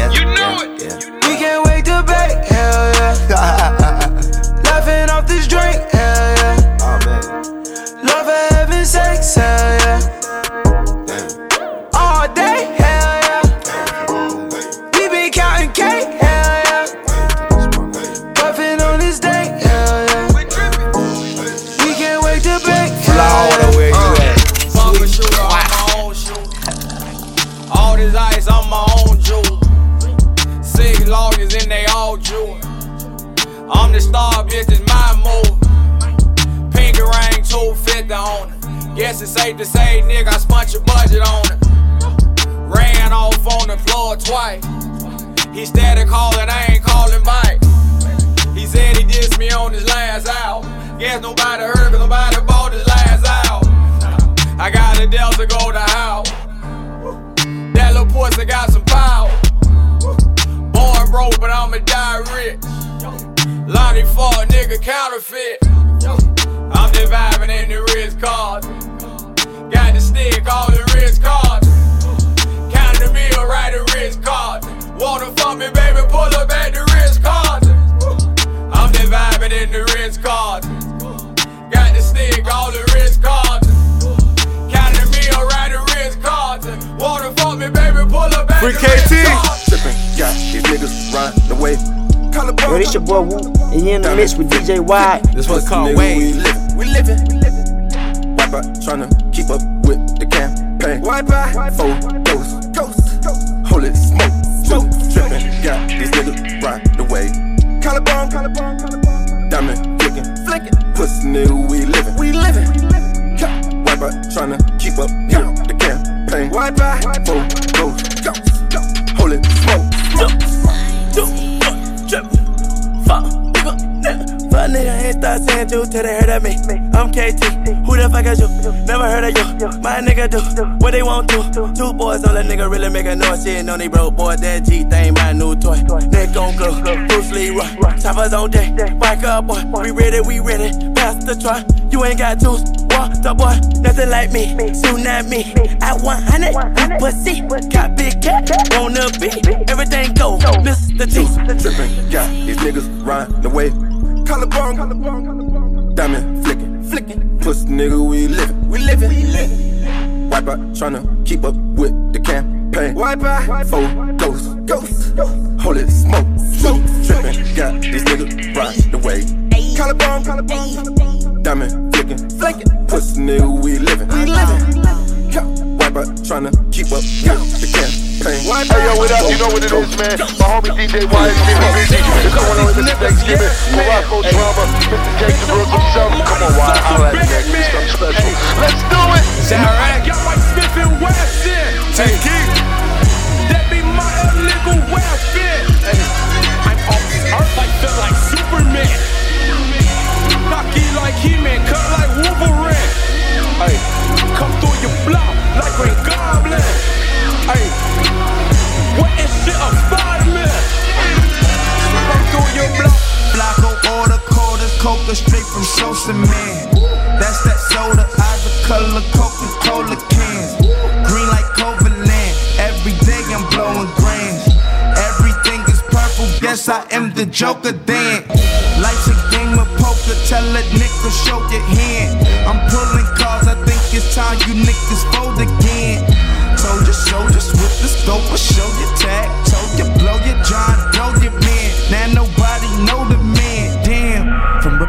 Mix with DJ Wired. This one's called Nigga, Wave. We living, we living. Wipe out, tryna keep up with the campaign. Wipe out, four My nigga do what they want to. Two boys on that nigga really make a noise. Shit on they broke boy. That G thing, my new toy. Neck on glue, Bruce Lee rock. Choppers on deck, bike up boy. We ready, we ready. Pass the try. You ain't got juice. Walk the boy, nothing like me. Soon at me. At 100, pussy. Got big cat, wanna be. Everything go, Mr. T. trippin'. Got these niggas riding away. Collarbone, diamond. Pussy nigga, we livin'. we living, we living. Wipe out, tryna keep up with the campaign. Wipe out, four ghosts, ghosts, holy smoke, smoke. Trippin', got these niggas riding away. Collarbone, collarbone, diamond flicking, flicking. Pussy nigga, we livin'. we living. Wipe out, tryna keep up with the campaign. Hey yo, what up? You know what it is, man. My homie DJ Y is keeping busy. It's going on with Thanksgiving. Morocco drama, Mr. Jason Brooks himself. Come on, Y, holla at me, man. Give something special. Let's do it. I got my Smith and Wesson. Hey. That be my illegal weapon. I'm off this earth like feel like Superman. Cocky like He-Man, straight from Sosa Man. That's that soda, eyes the color Coca-Cola cans. Green like Covaland, every day I'm blowing grams. Everything is purple, guess I am the Joker then. Life's a game of poker, tell a nigga show your hand. I'm pulling cards, I think it's time you niggas fold again. Told you soldiers with the scope, will show your tag. Told you blow your John, blow your man. Now nobody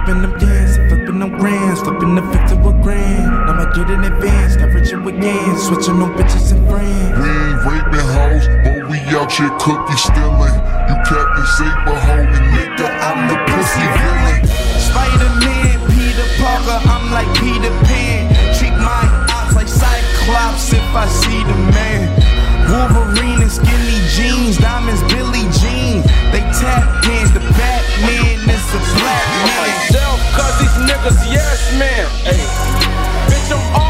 from ripping them yams, flipping them grands, flipping the fifth to a grand. Now I get in advance, got richer again, switching on bitches and friends. We ain't raping hoes, but we out here cookie stealing. You Captain Safe, Saber holding nigga, I'm the pussy villain. Spider-Man, Peter Parker, I'm like Peter Pan. Treat my ops like Cyclops if I see the man. Wolverine and skinny jeans, diamonds, Billie Jean. They tap hands, the Batman is a black man. cause these niggas yes man. Hey. Bitch, I'm almighty,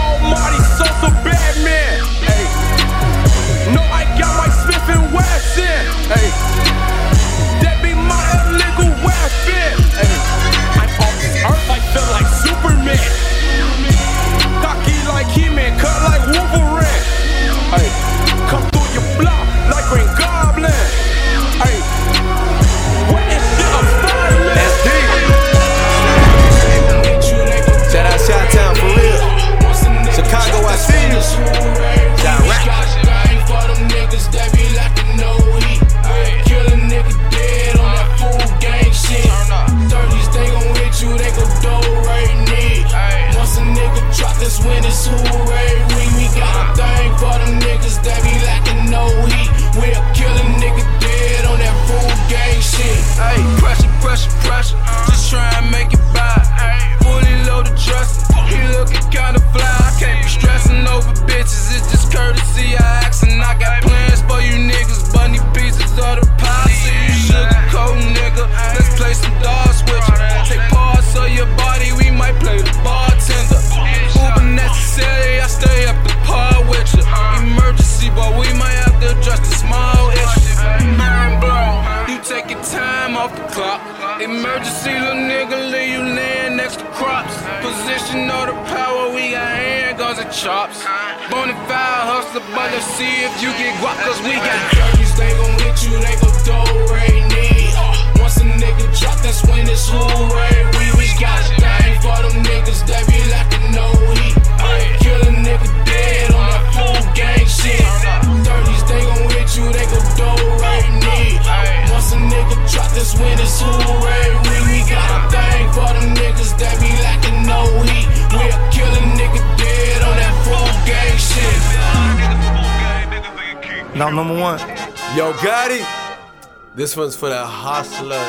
one's for the hustlers.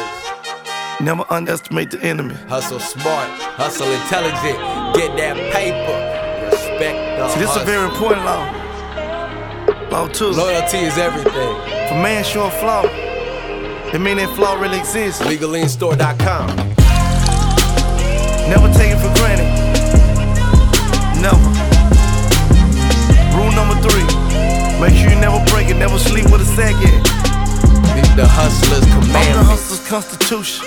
Never underestimate the enemy. Hustle smart, hustle intelligent, get that paper. Respect the See, this is a very important law. Law two. Loyalty is everything. If a man show a flaw, it mean that flaw really exists. LegalLeanStore.com. Never take it for granted. Never. Rule number three. Make sure you never break it, never sleep with a sack yet. The hustler's I'm the hustler's constitution.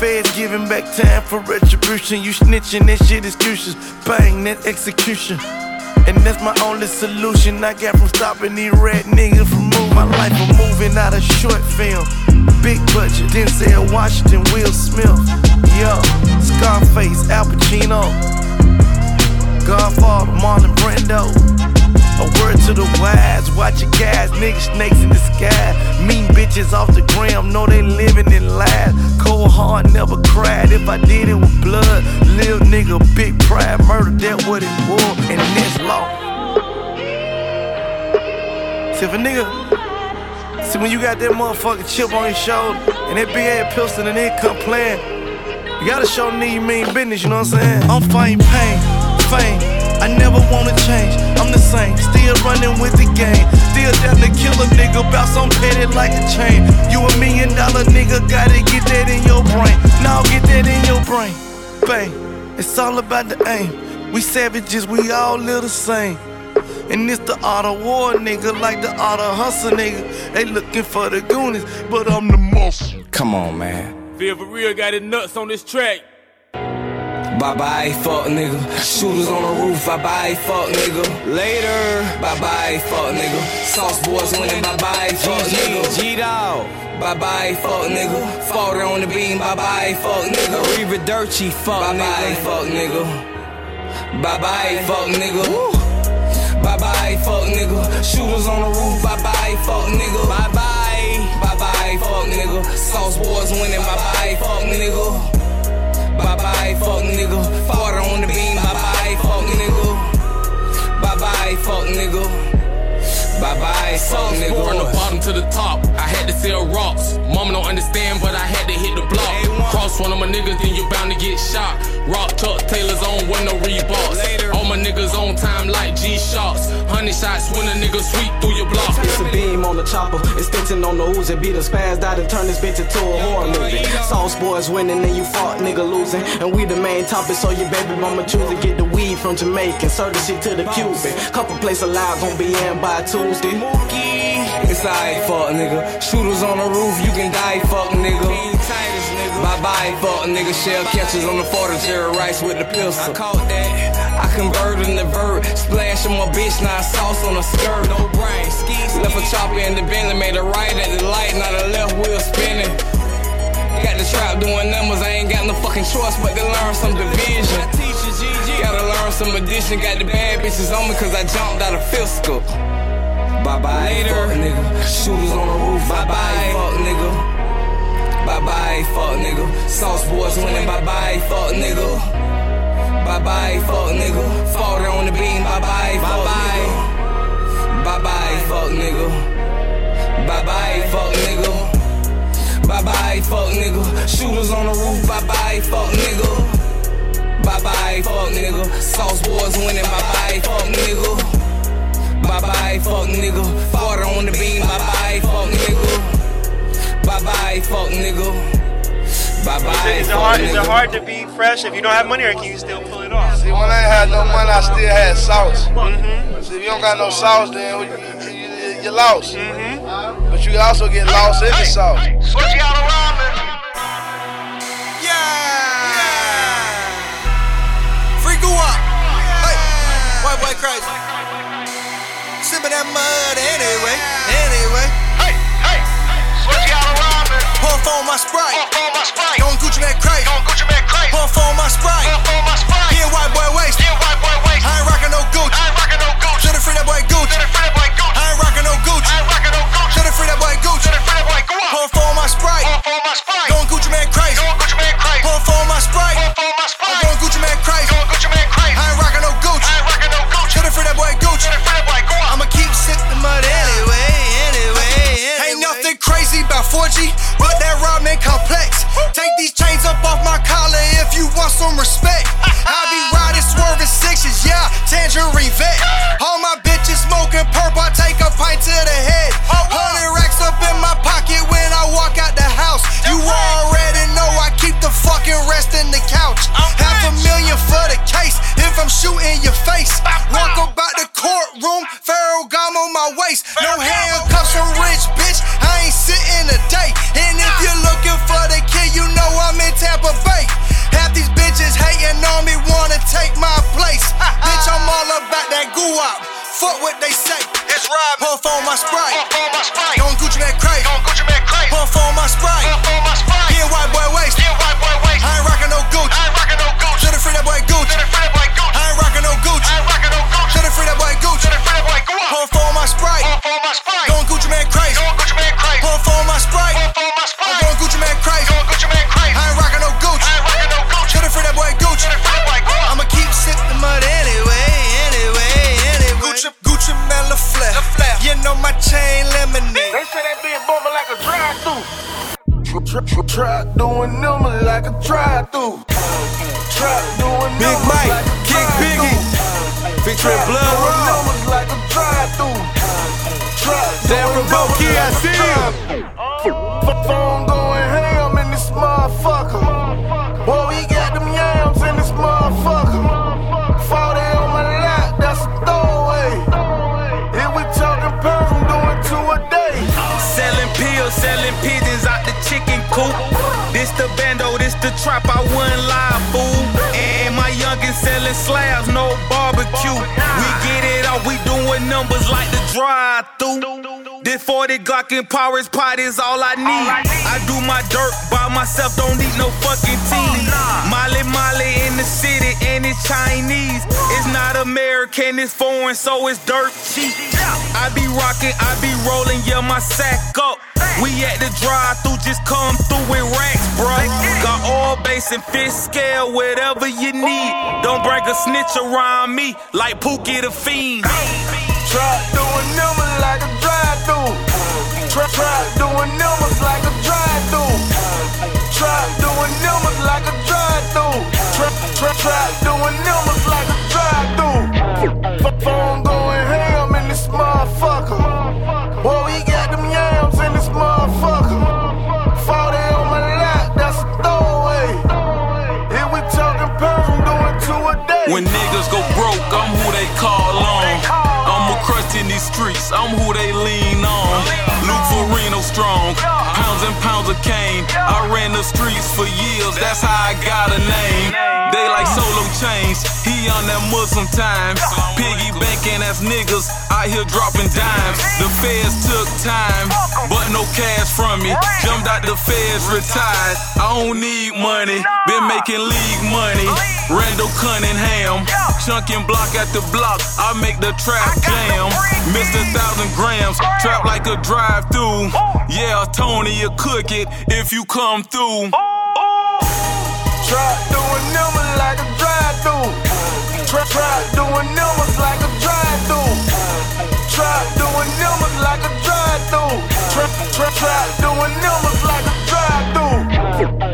Feds giving back time for retribution. You snitching, that shit is excuses. Bang, that execution. And that's my only solution I got from stopping these red niggas from moving my life from moving out of short film. Big budget, Denzel Washington, Will Smith. Yeah, Scarface, Al Pacino. Godfather, Marlon Brando. A word to the wise, watch your guys, niggas snakes in the sky. Mean bitches off the gram, know they living in lies. Cold heart never cried, if I did it with blood. Lil nigga, big pride, murder, that what it was, and this law. See if a nigga, see when you got that motherfucking chip on your shoulder, and that big ass pistol and it come playing, you gotta show nigga you mean business, you know what I'm saying? I'm fighting pain, fame. I never wanna change, I'm the same. Still running with the game. Still down to kill a nigga, bout some petty like a chain. You a million dollar nigga, gotta get that in your brain. Now get that in your brain. Bang, it's all about the aim. We savages, we all live the same. And it's the art of war, nigga, like the art of hustle, nigga. They looking for the goonies, but I'm the muscle. Come on, man. Feel for real, got his nuts on this track. Bye bye, fuck nigga. Shooters on the roof, bye bye, fuck nigga. Later, bye bye, fuck nigga. Sauce boys winning, bye bye, fuck nigga. G dog. Bye bye, fuck nigga. Fall on the beam, bye bye, fuck nigga. Riva Dirty, fuck nigga. bye bye, fuck nigga. Bye bye, fuck nigga. Bye bye, fuck nigga. Shooters on the roof, bye bye, fuck nigga. Bye bye, bye bye, fuck nigga. Sauce boys winning, bye bye, fuck nigga. Bye bye, fuck nigga. Fought on the beam, bye bye, fuck nigga. Bye bye, fuck nigga. Bye bye, fuck nigga. From the bottom to the top, I had to sell rocks. Mama don't understand, but I had to hit the block. Cross one of my niggas, then you bound to get shot. Rock Chuck Taylor's on with no Reeboks. All my niggas on time like G shots. Hundred shots when a nigga sweep through your block. It's a beam on the chopper, extension on the ooze and beat a spaz out and turn this bitch into a horror movie. Sauce boys winning and you fought nigga losing. And we the main topic, so your baby mama choose to get the weed from Jamaican. Serve the shit to the Cuban. Couple places alive gon' be in by Tuesday. It's alright, fuck nigga. Shooters on the roof, you can die, fuck nigga. Fuck nigga. Shell catchers on the 40, Jerry Rice with the pistol. I caught that. I converted in the vert. Splash on my bitch, now sauce on the skirt. No brain, skis. Left a chopper in the Bentley, made a right at the light, now the left wheel spinning. Got the trap doing numbers, I ain't got no fucking choice but to learn some division. Gotta learn some addition, got the bad bitches on me cause I jumped out of fiscal. Bye bye, Later. fuck nigga. Shooters on the roof, bye bye, fuck nigga. Bye bye, fuck nigga. Sauce boys winning, bye bye, fuck nigga. Bye bye, fuck nigga. Fought on the beam, bye bye, fuck nigga. Bye bye, fuck nigga. Bye bye, fuck nigga. Bye bye, fuck nigga. Shooters on the roof, bye bye, fuck nigga. Bye bye, fuck nigga. Sauce boys winning, bye bye, fuck nigga. Bye bye, fuck nigga. Fought on the beam, bye bye, fuck nigga. Bye bye, folk nigga. Bye bye. Is, it, is, it hard, is it hard to be fresh if you don't have money, or can you still pull it off? See, when I had no money, I still had sauce. Mm-hmm. See, if you don't got no sauce, then you, you, are lost. Mm-hmm. But you also get lost in the sauce. Switch y'all around. Yeah. up. Hey. White boy crazy. Sipping that mud anyway. Anyway. Hey, hey, hey. Switch. Pour for my sprite. Pour for my sprite. Going Gucci Mane crazy. Going Gucci Mane crazy. Pour for my sprite. Pour for my sprite. Yeah, white boy waste. Yeah, white boy waste. I ain't rockin' no Gucci. I ain't rockin' no Gucci. The free that boy Gucci. To the free that boy Gucci. I ain't rockin' no Gucci. I ain't rockin' no Gucci. The free that boy Gucci. To the free that boy go Pour for my sprite. Pour for my sprite. Going Gucci Mane crazy. Going Gucci Mane crazy. Pour for my sprite. Pour for my sprite. I'm going Gucci Mane crazy. Going Gucci Mane crazy. I ain't rockin' no Gucci. I ain't rockin' no Gucci. To the free that boy Gucci. To the free that boy go I'ma keep sipping mud 4G, but that ramen complex. Take these chains up off my collar if you want some respect. I be riding swerving sixes, yeah, tangerine vet. All my bitches smoking purple, I take a pint to the head. Hundred racks up in my pocket when I walk out the house. You already know I keep the fucking rest in the couch. Half a million for the case if I'm shooting your face. Walk about the courtroom, Pharaoh gum on my waist. No handcuffs from rich bitch. I ain't Fuck what they say. It's Rob. Pour for my sprite. Pour for my sprite. This the bando, this the trap, I wouldn't lie, fool. And my youngin' selling slabs, no barbecue. We get it off, we doing numbers like the drive through. This 40 Glock and Powers pot is all I need. I do my dirt by myself, don't need no fucking team. Molly Molly in the city, and it's Chinese. It's not American, it's foreign, so it's dirt cheap. I be rocking, I be rolling, yeah, my sack up. We at the drive through, just come through with racks, bro. Got oil base and fish scale, whatever you need. Don't bring a snitch around me like Pookie the Fiend. Try doing numbers like a drive-through. Try, try doing numbers like a drive-through. Try doing numbers like a drive-through. Try, try, try doing numbers like a drive-through. F- Phone going ham in this motherfucker. When niggas go broke, I'm who they call on. I'm a crutch in these streets, I'm who they lean on. Luke Farino strong, and pounds of cane. I ran the streets for years, that's how I got a name. They like solo chains, he on that Muslim times. Piggy banking as niggas out here dropping dimes. The feds took time, but no cash from me. Jumped out the feds, retired. I don't need money, been making league money. Randall Cunningham, chunking block at the block. I make the trap jam. Missed a thousand grams, trap like a drive through. Yeah, Tony, you cook it if you come through. Try doing numbers like a drive-through. Try, try doing numbers like a drive-through. Try doing numbers like a drive-through. Try, try, try doing numbers like a drive-through. F-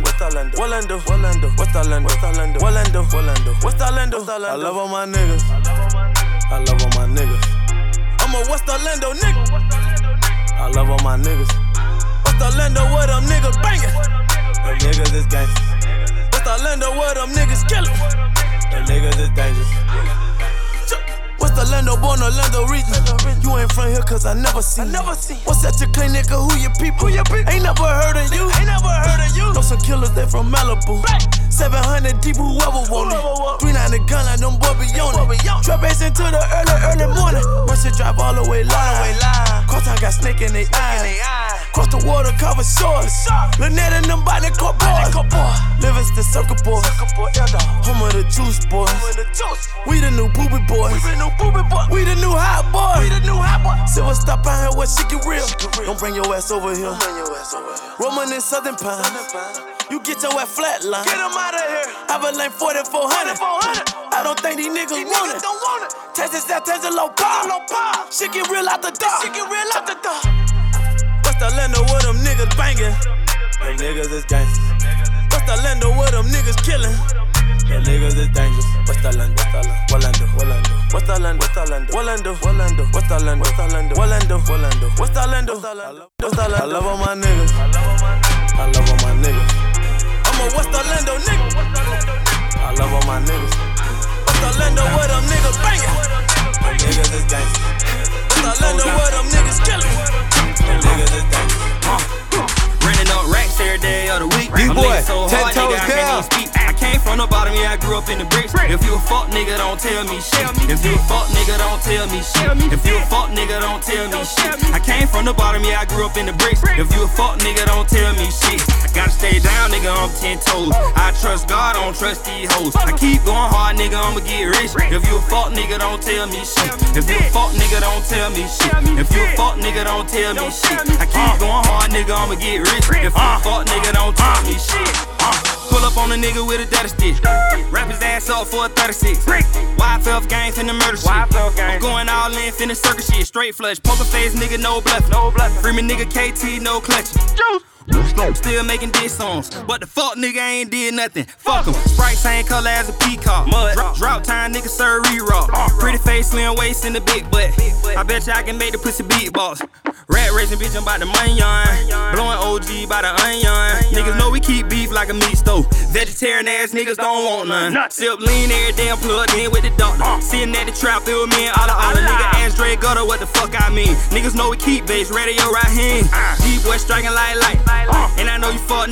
What's the Lando? Wallando, Wallando. What's the Lando? Wallando, Wallando. What's the Lando? Wallando, Wallando. What's the I love all my niggas. I love all my niggas. I'm a What's the Lando nigga. I love all my niggas. What's the Lando with them niggas banging? Them niggas is gangsters. What's the Lando with them niggas killing? Them niggas is dangerous. What's the Lando born Orlando region? You ain't from here cause I never seen never seen. What's that your clean nigga? Who your people? Who your people? Ain't never heard of you. Ain't never heard of you. Know some killers, they from Malibu. 700 deep, whoever want it. 390 gun like them boy be on it. Trap bass into the early, early morning. Mercy drive all the way live. Cross town got snake in they eye. Cross the water, cover shores. Lynette and them body cup boys. Livingston circle boys. Home of the juice boys. We the new booby boys. We the new hot boys. We the new hot boys. Silver stop out here where shit get real. Don't bring your ass over here. Roman in Southern Pine. You get your ass flatline. Get them out of here. Avalanche 4400. I don't think these niggas want it. Don't want it. Texas out, Texas low power. Low power. Shit get real out the door. Shit get real out the door. What's the Lando with them niggas banging? Them niggas is gangsters. What's the Lando with them niggas killing? Them niggas is dangerous. What's the Lando? Wallando, Wallando. What's the Lando? Wallando, Wallando. What's the Lando? Wallando, Wallando. What's the Lando? What's the Lando? I land What I land I love all my niggas. I love all my niggas. I'm a What's the nigga. I love all my niggas. What's the Lando with them niggas banging? Them niggas is gangsters. What's the Lando with them niggas killing? Them niggas is dangerous. Running up racks every day of the week. I'm D-boy, lit so ten hard, toes nigga, down. Even speak. I came from the bottom, yeah, I grew up in the bricks. If you a fuck nigga, don't tell me shit. If you a fuck nigga, don't tell me shit. If you a fuck nigga, don't tell me shit. I came from the bottom, yeah, I grew up in the bricks. If you a fuck nigga, don't tell me shit. I gotta stay down, nigga, I'm ten toes. I trust God, I don't trust these hoes. I keep going hard, nigga, I'ma get rich. If you a fuck nigga, don't tell me shit. If you a fuck nigga, don't tell me shit. If you a fuck nigga, don't tell me shit. I keep going hard, nigga, I'ma get rich. If you a fuck nigga, don't tell me shit. Uh, pull up on a nigga with a data stick. Wrap his ass up for a 36. YFF gang finna murder shit. I'm going all in, finna circus shit. Straight flush, poker face, nigga, no bluff. No bluff. Free me nigga KT, no clutching. Still making diss songs, but the fuck nigga ain't did nothing. Fuck him. Sprite same color as a peacock. Mud. Drought, time, nigga, sir, re-rock. Pretty face, slim waist, in the big butt. I bet you I can make the pussy beatbox. Rat racing, bitch, I'm about the money on. Blowing OG by the onion. Niggas know we keep beef like a meat stove. Vegetarian ass niggas don't want none. Sip lean every damn plugged in with the doctor. Sitting at the trap, feel me and all the all the nigga ass Dre gutter, what the fuck I mean? Niggas know we keep bass, radio right here. D-boy striking like light.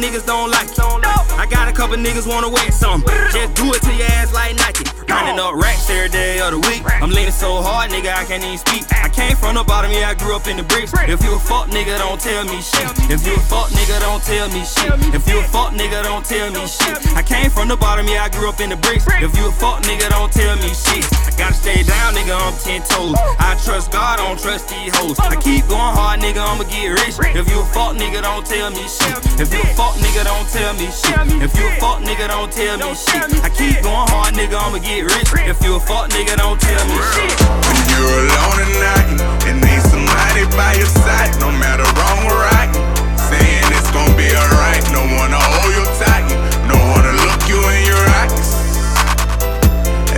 Niggas don't like it. I got a couple niggas wanna wet some. Just do it to your ass like Nike. Running up racks every day of the week. I'm leaning so hard, nigga, I can't even speak. I came from the bottom, yeah, I grew up in the bricks. If you a fuck nigga, don't tell me shit. If you a fuck nigga, don't tell me shit. If you a fuck nigga, don't tell me shit. I came from the bottom, yeah, I grew up in the bricks. If you a fuck nigga, don't tell me shit. I gotta stay down, nigga, I'm ten toes. I trust God, I don't trust these hoes. I keep going hard, nigga, I'ma get rich. If you a fuck nigga, don't tell me shit. If you a fuck nigga, don't tell me shit. If you a fuck nigga, don't tell me shit. I keep going hard, nigga, I'ma get rich. If you a fuck nigga, don't tell me shit. When you're alone at night and need somebody by your side, no matter wrong or right. Saying it's gonna be alright, no one to hold you tight, no one to look you in your eyes.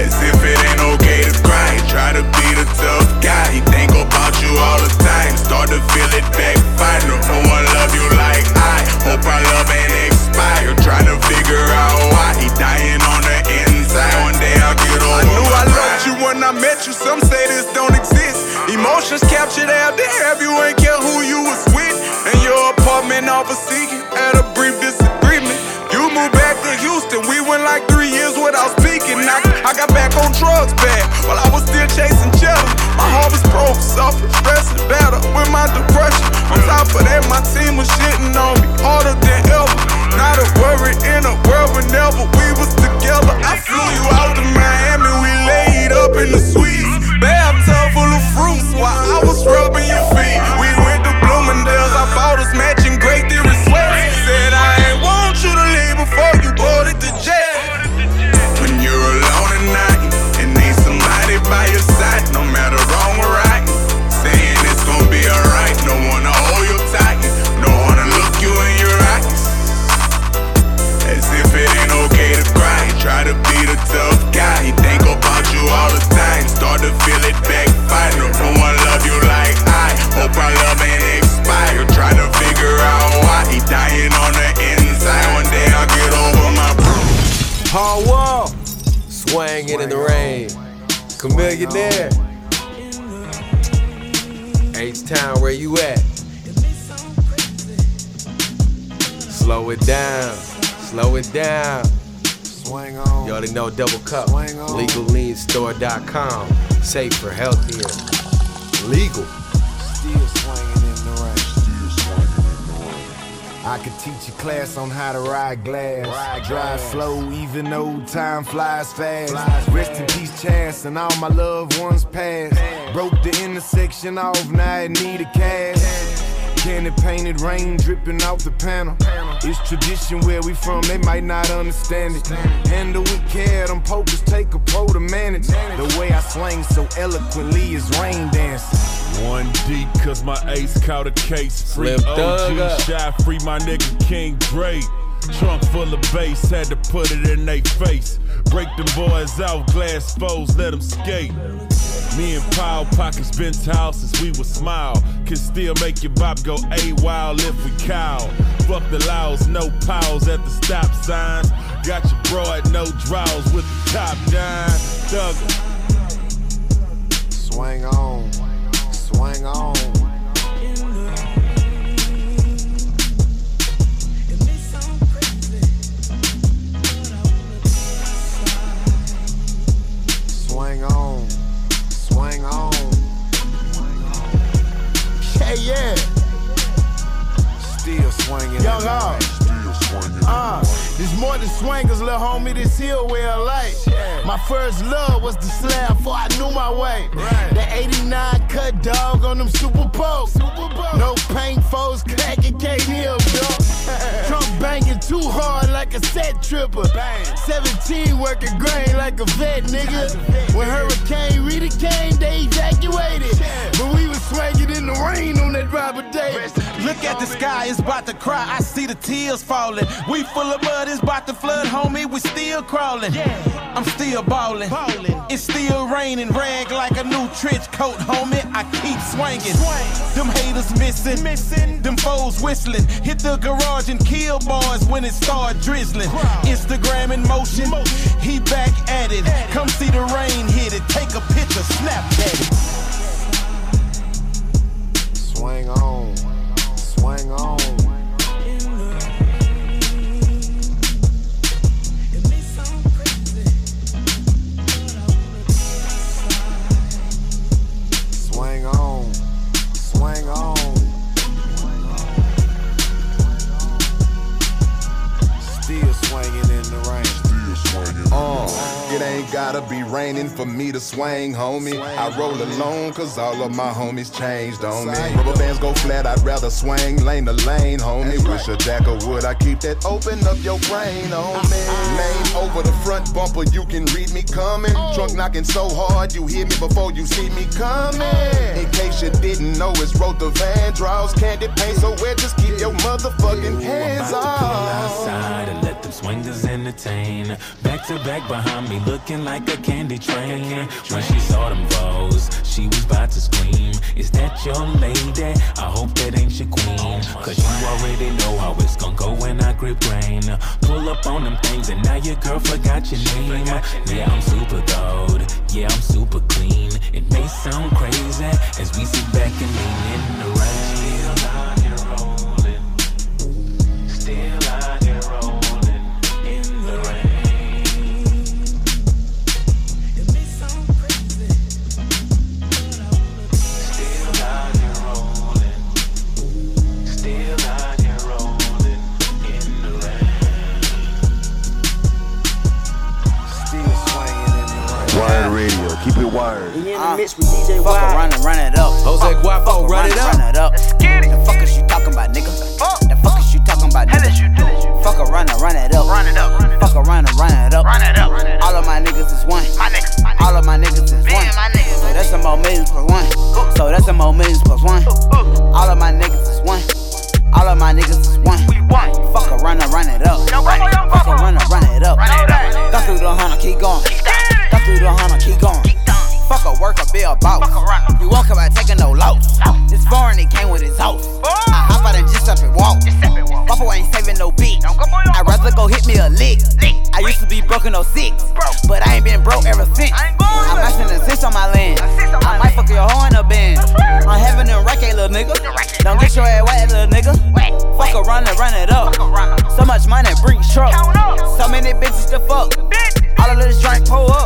As if it ain't okay to cry, try to be the tough guy. He think about you all the time, start to feel it backfire. No, no one love you like I. Hope our love ain't expired. Trying to figure out why he dying on the inside. One day I'll get over. I knew I loved you when I met you. Some say this don't exist. Emotions captured out there. Have you ain't care who you was with. And your apartment off a secret. Had a brief disagreement. You moved back to Houston. We went like three years without speaking. I, I got back on drugs bad while I was still chasing jealous. My heart was broke, suffering, stressing, better with my depression. On top of that, my team was shitting on me harder than ever. Whenever we was together. I flew you out to Miami, we laid up in the suites. Chamillionaire. H Town, where you at? Slow it down, slow it down. Swing on. You already know Double Cup. LegalLeanStore.com. Safer, healthier, legal. I could teach a class on how to ride glass. Ride Drive slow, even though time flies fast. Rest in peace, Chance, and all my loved ones passed. Broke the intersection off, now I need a cast. Candy painted rain dripping off the panel. It's tradition where we from, they might not understand it. Handle with care, them pokers take a pro to manage. The way I swing so eloquently is rain dancing. One deep, cause my ace caught a case. Free Slim Thug OG up. shot, free my nigga King Dre. Trunk full of bass, had to put it in they face. Break them boys out, glass foes, let them skate. Me and Paul pockets been tall since we was smile. Can still make your bop go a wild if we cow. Fuck the laws, no pals at the stop signs. Got your broad, no draws with the top down. Thug. Swing on, swing on. Swing on, Yeah, yeah. Still swinging. Young R. Uh, Uh, this more than swingers, little homie, this here way of life. My first love was the slab before I knew my way. The 89 cut dog on them super pokes. No paint foes, cracking can't heal, dog. *laughs* Trump banging too hard like a set tripper. 17 working grain like a vet, nigga. When Hurricane Rita came, they evacuated. But we was swinging in the rain on that Robert Davis. Look at the sky, it's about to cry. I see the tears falling. We full of mud, it's about to flood, homie. We still crawling. I'm still ballin'. It's still raining, rag like a new trench coat, homie. I keep swinging. Them haters missing, missing. Them foes whistling. Hit the garage and kill bars when it start drizzling. Instagram in motion, he back at it. Come see the rain hit it. Take a picture, snap at it. Swing, homie. I roll alone cause all of my homies changed on me. Rubber bands go flat, I'd rather swing lane to lane, homie. Wish a jack of wood, I keep that open up your brain, homie. Name over the front bumper, you can read me coming. Trunk knocking so hard, you hear me before you see me coming. In case you didn't know, it's wrote the van draws candy paint, so where just keep your motherfucking hands off. Swingers entertain. Back to back behind me, looking like a candy train. When she saw them foes, she was about to scream. Is that your lady? I hope that ain't your queen. Cause you already know how it's gonna go when I grip grain. Pull up on them things and now your girl forgot your name. Yeah, I'm super gold. Yeah, I'm super clean. It may sound crazy as we sit back and lean in radio, keep it wired. You in the mix with DJ Fuck Wild. around and run it up. Jose Guapo, Fuck run around it and up. Run it up. The fuck is you talking about, nigga? The fuck is you talking about, nigga? Fuck around and run it up. Run it up. Fuck around and run it up. Run it up. All of my niggas is one. My niggas. All of my niggas is one. So that's some more millions plus one. So that's some more millions plus one. All of my niggas is one. All of my niggas is one. Fuck around and run it up. Fuck around and run it up. Go through the hundred, keep going. Go through the hundred, keep going. Fuck a worker, be a boss. You walk about taking no loss. This foreign, it came with his house. I hop out and just up and walk. Pop ain't saving no bitch. I'd rather go hit me a lick. I used to be broken 06, but I ain't been broke ever since. I might send a six on my land. I might fuck your hoe in a band. I'm having them racket, little nigga. Don't get your ass wet, little nigga. Fuck around and run it up. So much money, bring truck. So many bitches to fuck. All of this drink pull up.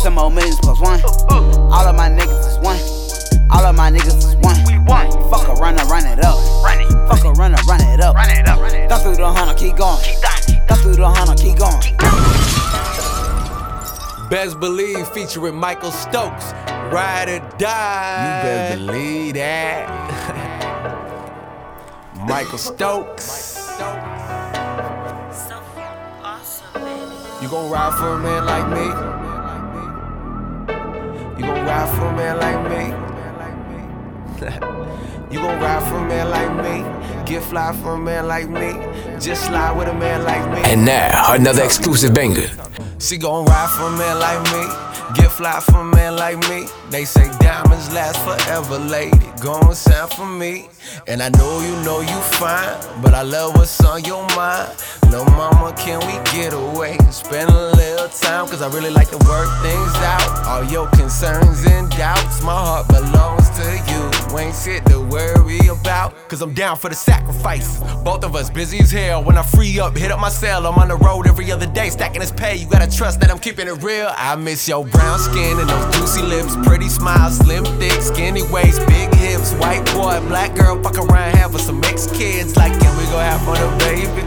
So more millions plus one. All of my niggas is one. All of my niggas is one. Fuck around and run it up. Fuck around and run it up. Thump through the hundred, keep going. Thump through the hundred, keep going. Bezz Believe featuring Michael Stokes. Ride or die. You better believe that. *laughs* Michael Stokes. You gon' ride for a man like me? Ride for a man like me? *laughs* you gon' ride for a man like me? Get fly for a man like me? Just slide with a man like me? And now, another exclusive banger. She gon' ride for a man like me. Get fly for a man like me. They say diamonds last forever, lady. Gon' sound for me. And I know you know you fine, but I love what's on your mind. No mama, can we get away and spend a little time? Cause I really like to work things out. All your concerns and doubts, my heart belongs to you. Ain't shit worry about. Cause I'm down for the sacrifice. Both of us busy as hell. When I free up, hit up my cell. I'm on the road every other day, stacking his pay. You gotta trust that I'm keeping it real. I miss your brown skin and those juicy lips, pretty smile, slim, thick, skinny waist, big hips, white boy, black girl, fuck around, have us some mixed kids. Like, can we go have fun, a baby?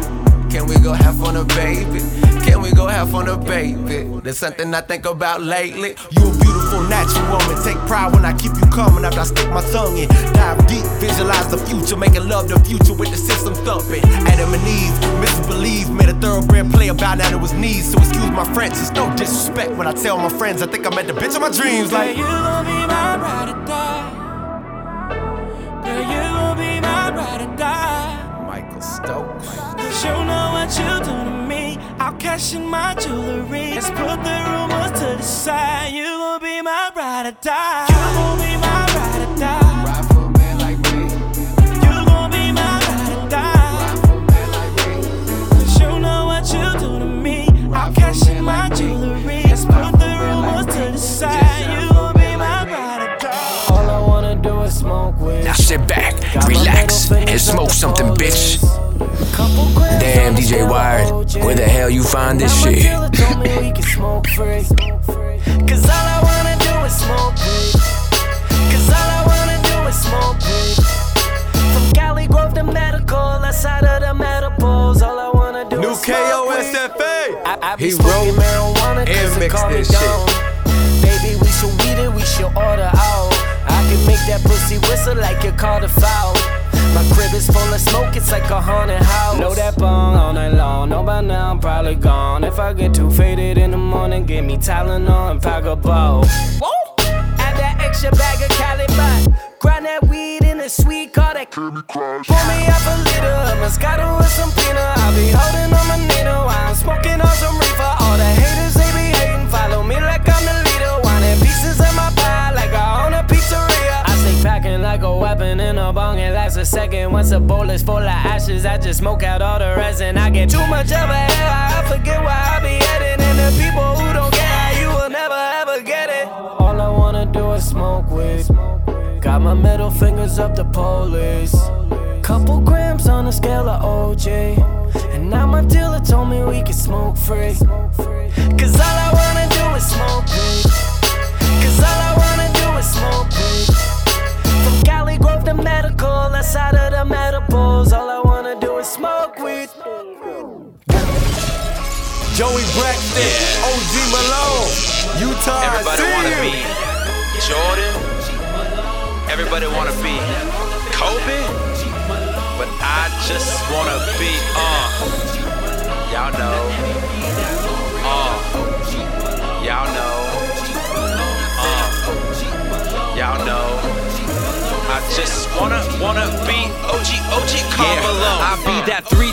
Can we go have fun, a baby? Can we go have fun, a baby? There's something I think about lately. You a beautiful natural woman. Take pride when I keep you coming after I stick my tongue in. Dive deep, visualize the future, making love the future with the system thumping. Adam and Eve, Mrs. Believe, made a thoroughbred play about down to his knees. So excuse my French, it's no disrespect when I tell my friends I think I met the bitch of my dreams. Like, you gon' be my ride or die. Girl, you gon' be my ride or die. Michael Stokes. Cause you know what you do. I'll cash in my jewelry. Let's put the rumors to the side. You gon' be my ride or die. You gon' be my ride or die. Ride for a man like me. You gon' be my ride or die. Cause you know what you do to me. I'll cash in my jewelry. Let's put the rumors to the side. You gon' be my ride or die. All I wanna do is smoke with. Now sit back, relax, and smoke something, bitch. Damn, DJ Wired, where the hell you find this shit? told me we can smoke free. Cause all I wanna do is smoke weed. Cause all I wanna do is smoke weed. From Cali Grove to medical, outside of the medibles, all I wanna do New is smoke. Kayo SFA. I, I be He smoking wrote marijuana 'cause and it mixed me this shit. down. Baby, we should weed it, we should order out. I can make that pussy whistle like you called a foul. My crib is full of smoke, it's like a haunted house. Know that bong all night long. Know by now I'm probably gone. If I get too faded in the morning, give me Tylenol and pack a bowl. Add that extra bag of Cali Bud. Grind that weed in a sweet, call that Pour me up a liter of Moscato with some peanut. I'll be holding on my needle while I'm smoking on some reefer. All the haters, they a. It lasts a second. Once a bowl is full of ashes, I just smoke out all the resin. I get too much of a hell. I forget where I be heading. And the people who don't get how you will never ever get it. All I wanna do is smoke weed. Got my middle fingers up the police. Couple grams on the scale of OG. And now my dealer told me we can smoke free. Cause all I wanna do is smoke weed. Cause all I wanna do is smoke weed. From Cali Grove to medical, outside of the medibles. All I wanna do is smoke weed. Joey Braxton, OG Malone, Utah. Everybody see wanna be Jordan. Everybody wanna be Kobe. But I just wanna be uh. Y'all know. Uh. Y'all know. Uh. Y'all know. I just wanna wanna be OG OG Carmelo. I be that 3-2,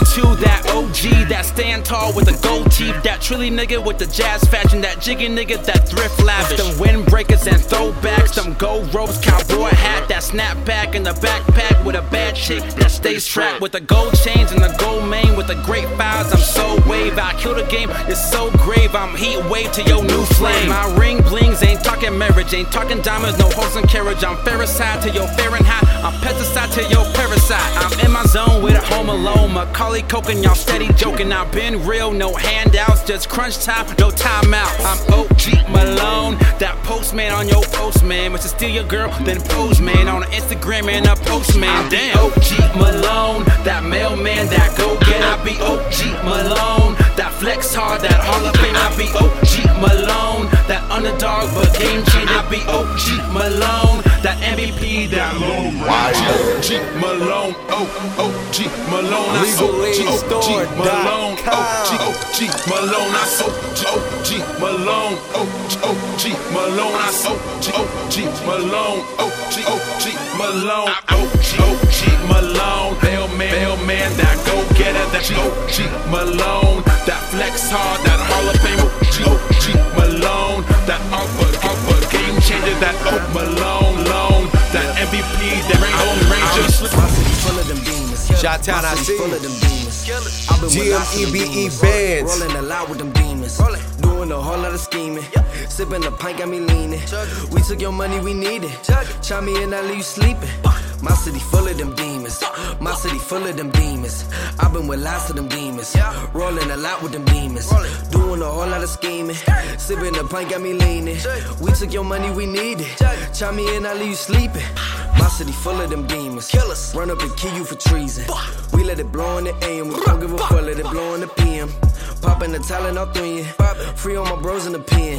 that OG, that stand tall with the gold teeth, that trilly nigga with the jazz fashion, that jiggy nigga, that thrift lavish. Them windbreakers and throwbacks, them gold ropes, cowboy hat, that snapback in the backpack with a bad chick that stays strapped with the gold chains and the gold mane with the great files. I'm so wave, I kill the game, it's so grave. I'm heat wave to your new flame. My ring blings, ain't talking marriage, ain't talking diamonds, no horse and carriage. I'm Fahrenheit to your Fahrenheit, I'm pesticide to your parasite. I'm in my zone with a home alone, Macaulay Culkin, y'all steady joking. I've been real, no handouts, just crunch time, no timeouts. I'm OG Malone, that postman on your postman. Must steal your girl, then pose man on Instagram and a postman. Damn, OG Malone, that mailman, that go get. I be OG Malone, that flex hard, that Hall of Fame. I be OG Malone, that underdog but game changer. I be OG Malone, that MVP, that low OG Malone, oh OG Malone, I OG OG Malone, OG OG Malone, I OG OG Malone, OG OG Malone, I OG OG Malone, OG OG Malone, OG OG Malone, Bellman, Bellman, that go getter, that OG Malone, that flex hard, that Hall of Fame, OG OG Malone, that upper upper game changer, that Oak Malone, loan, that MVP, that Rainbow Ranger. Full of them demons. Shot Town, I see full of them demons. I've been with lots of them GMEBE bands. Rolling a lot with them demons. Doing a whole lot of scheming. Sipping the pint got me leaning. We took your money, we need it. Chop me in, I leave you sleeping. My city full of them demons. My city full of them demons. I've been with lots of them demons. Rolling a lot with them demons. Doing a whole lot of scheming. Sipping the pint got me leaning. We took your money, we need it. Chop me in, I leave you sleeping. My city full of them demons. Killers. Run up and kill you for treason. We let it blow in the AM. We don't give a fuck, let it blow in the PM. Popping the talent through you. Free on my bros in the pen.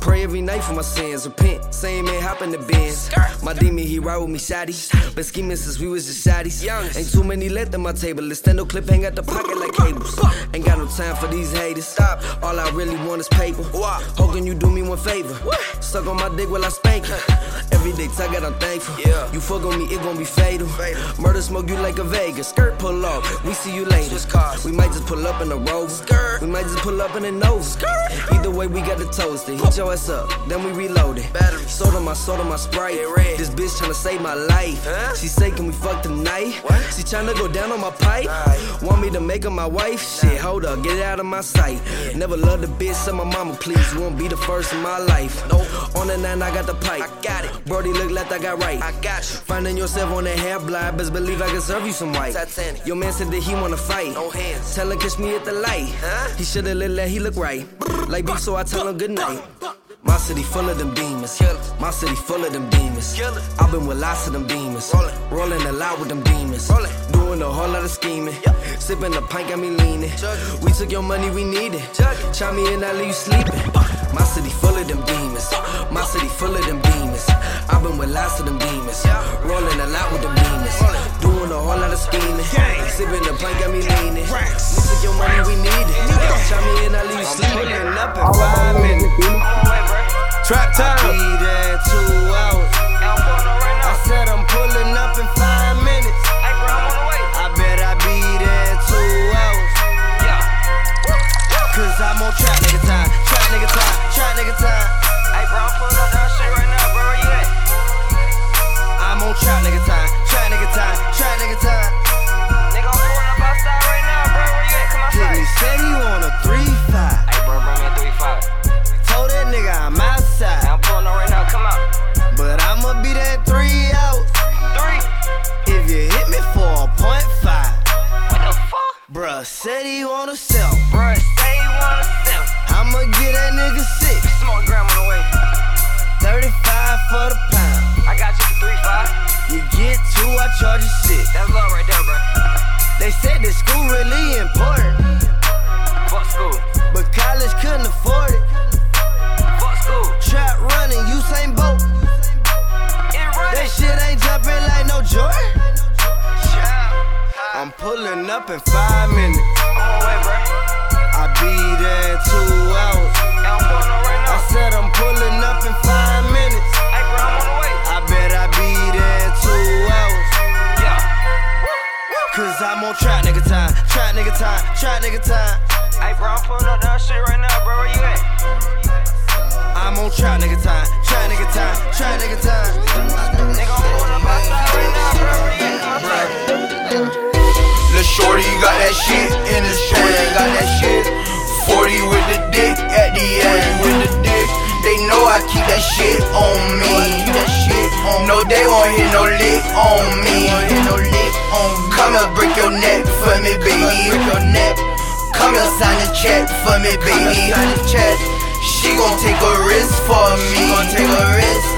Pray every night for my sins. Repent. Same man hop in the bins. My demon, he ride with me shotties. Been scheming since we was just shotties. Ain't too many left on my table. This stand clip hang out the pocket like cables. Ain't got no time for these haters. Stop. All I really want is paper. Hoping you do me one favor. Suck on my dick while I spank it. *laughs* Every day tug it, I'm thankful. You fuck on me, it gon' be fatal. Murder smoke you like a Vegas. Skirt pull off, we see you later. We might just pull up in a rover. We might just pull up in a Nova. Either way, we got the toast. It. Hit your ass up, then we reload it. Battery. Soda my soda, my sprite. This bitch tryna save my life. She say, can we fuck tonight? What? She tryna go down on my pipe. Want me to make her my wife? Shit, hold up, get out of my sight. Never loved a bitch, so my mama, please. You won't be the first in my life. On the nine, I got the pipe. I got it. Brody look like I got right. I got you. Finding yourself on that hair blind, best believe I can serve you some white. Titanic. Your man said that he wanna fight. No hands. Tell him catch me at the light. Huh? He shoulda let that he look right. Like beef, so I tell him good night. My city full of them demons. My city full of them demons. I've been with lots of them demons. Rolling a lot with them demons. Doing a whole lot of scheming. Sipping the pint got me leaning. We took your money, we need it. Chop me in, I leave you sleeping. My city full of them demons. My city full of them demons. I've been with lots of them demons. Rolling a lot with them demons. Doing a whole lot of scheming. Sipping the pint got me leaning. We took your money, we need it. Chop me in, I leave you sleeping. Up in five minutes. Trap time. I'll be there two hours. I said I'm pulling up in five minutes. I wanna wait. I bet I be there two hours. Cause I'm on trap nigga time, trap nigga time, trap nigga time. Trap nigga time, trap nigga time, trap nigga time. Nigga, I'm pulling up outside right now, bro. Where you at? Come outside. Hit me said he want a 3-5. Hey bro, bring me a 3-5. Told that nigga I'm outside. I'm pulling up right now, come out. But I'ma be that three out. Three. If you hit me for a point five. What the fuck? Bruh said he wanna sell. Bruh say he wanna sell. I'ma get that nigga six. Smoke gram on the way. 35 for the pound. I got you for three five. You get two, I charge you six. That's love right there, bro. They said that school really important. Fuck school. But college couldn't afford it. Fuck school. Trap running, Usain Bolt. That shit ain't jumping like no Jordan. I'm pulling up in five minutes. I be there in two hours. I said I'm pulling up in five nigga time, trap nigga time. Hey, bro, I'm pulling up that shit right now, bro. Where you at? I'm on trap nigga time, trap nigga time, trap nigga time. Nigga, I'm pulling up outside right now, bro. Where you at? Lil' Shorty got that shit in the shorty got that shit. 40 with the dick at the end with the dick. They know I keep that shit on me. That shit no, they won't hit no lick on me. Hit no lick on Come here, break your neck for me, baby. Break your neck. Come here, sign the check for me, baby. Sign the check. She gon' take a risk for me. Gon' take a risk.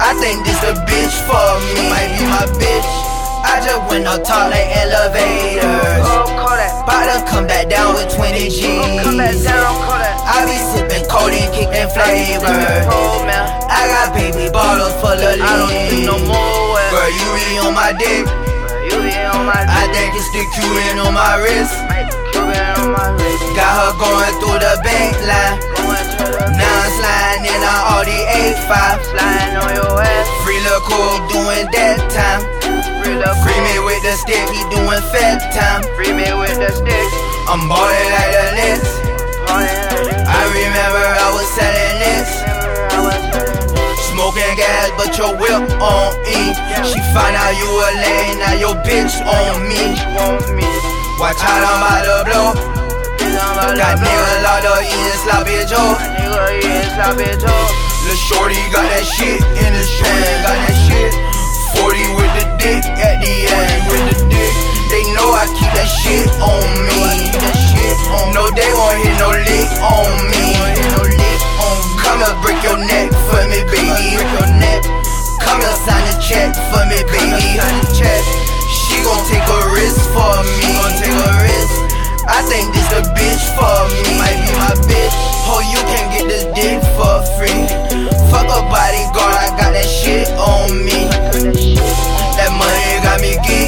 I think this a bitch for me. Might be my bitch. I just went up top like elevators. Call that. About to come back down with 20 G's. Come back down, call that. I be sipping codeine, kicking flavor. I got baby bottles full of lean. I don't need no more. Girl, you be on my dick. You be on my I think it's the Cuban on my wrist. Cuban on my wrist. Got her going through the bank line. Now I'm sliding in on all the 85. Sliding on your ass. Free Lil Cool doing that time. Free me with the stick, he doing fat time. Free me with the stick. I'm ballin' like the Knicks. I remember I was selling this. Smoking gas, but your whip on E. She find out you a lane, now your bitch on me. Watch out, I'm about to blow. Got niggas locked up eating sloppy Joe. Lil' Shorty got that shit in the shorty, got that shit. 40 with the dick at the end. With the dick, they know I keep that shit on me. No, they won't hit no lick on me. Come and break your neck for me, baby. Come and sign a check for me, baby. She gon' take a risk for me. I think this a bitch for me. Might be my bitch. Ho, you can't get this dick for free. Fuck a bodyguard, I got that shit on me. That money got me geeked.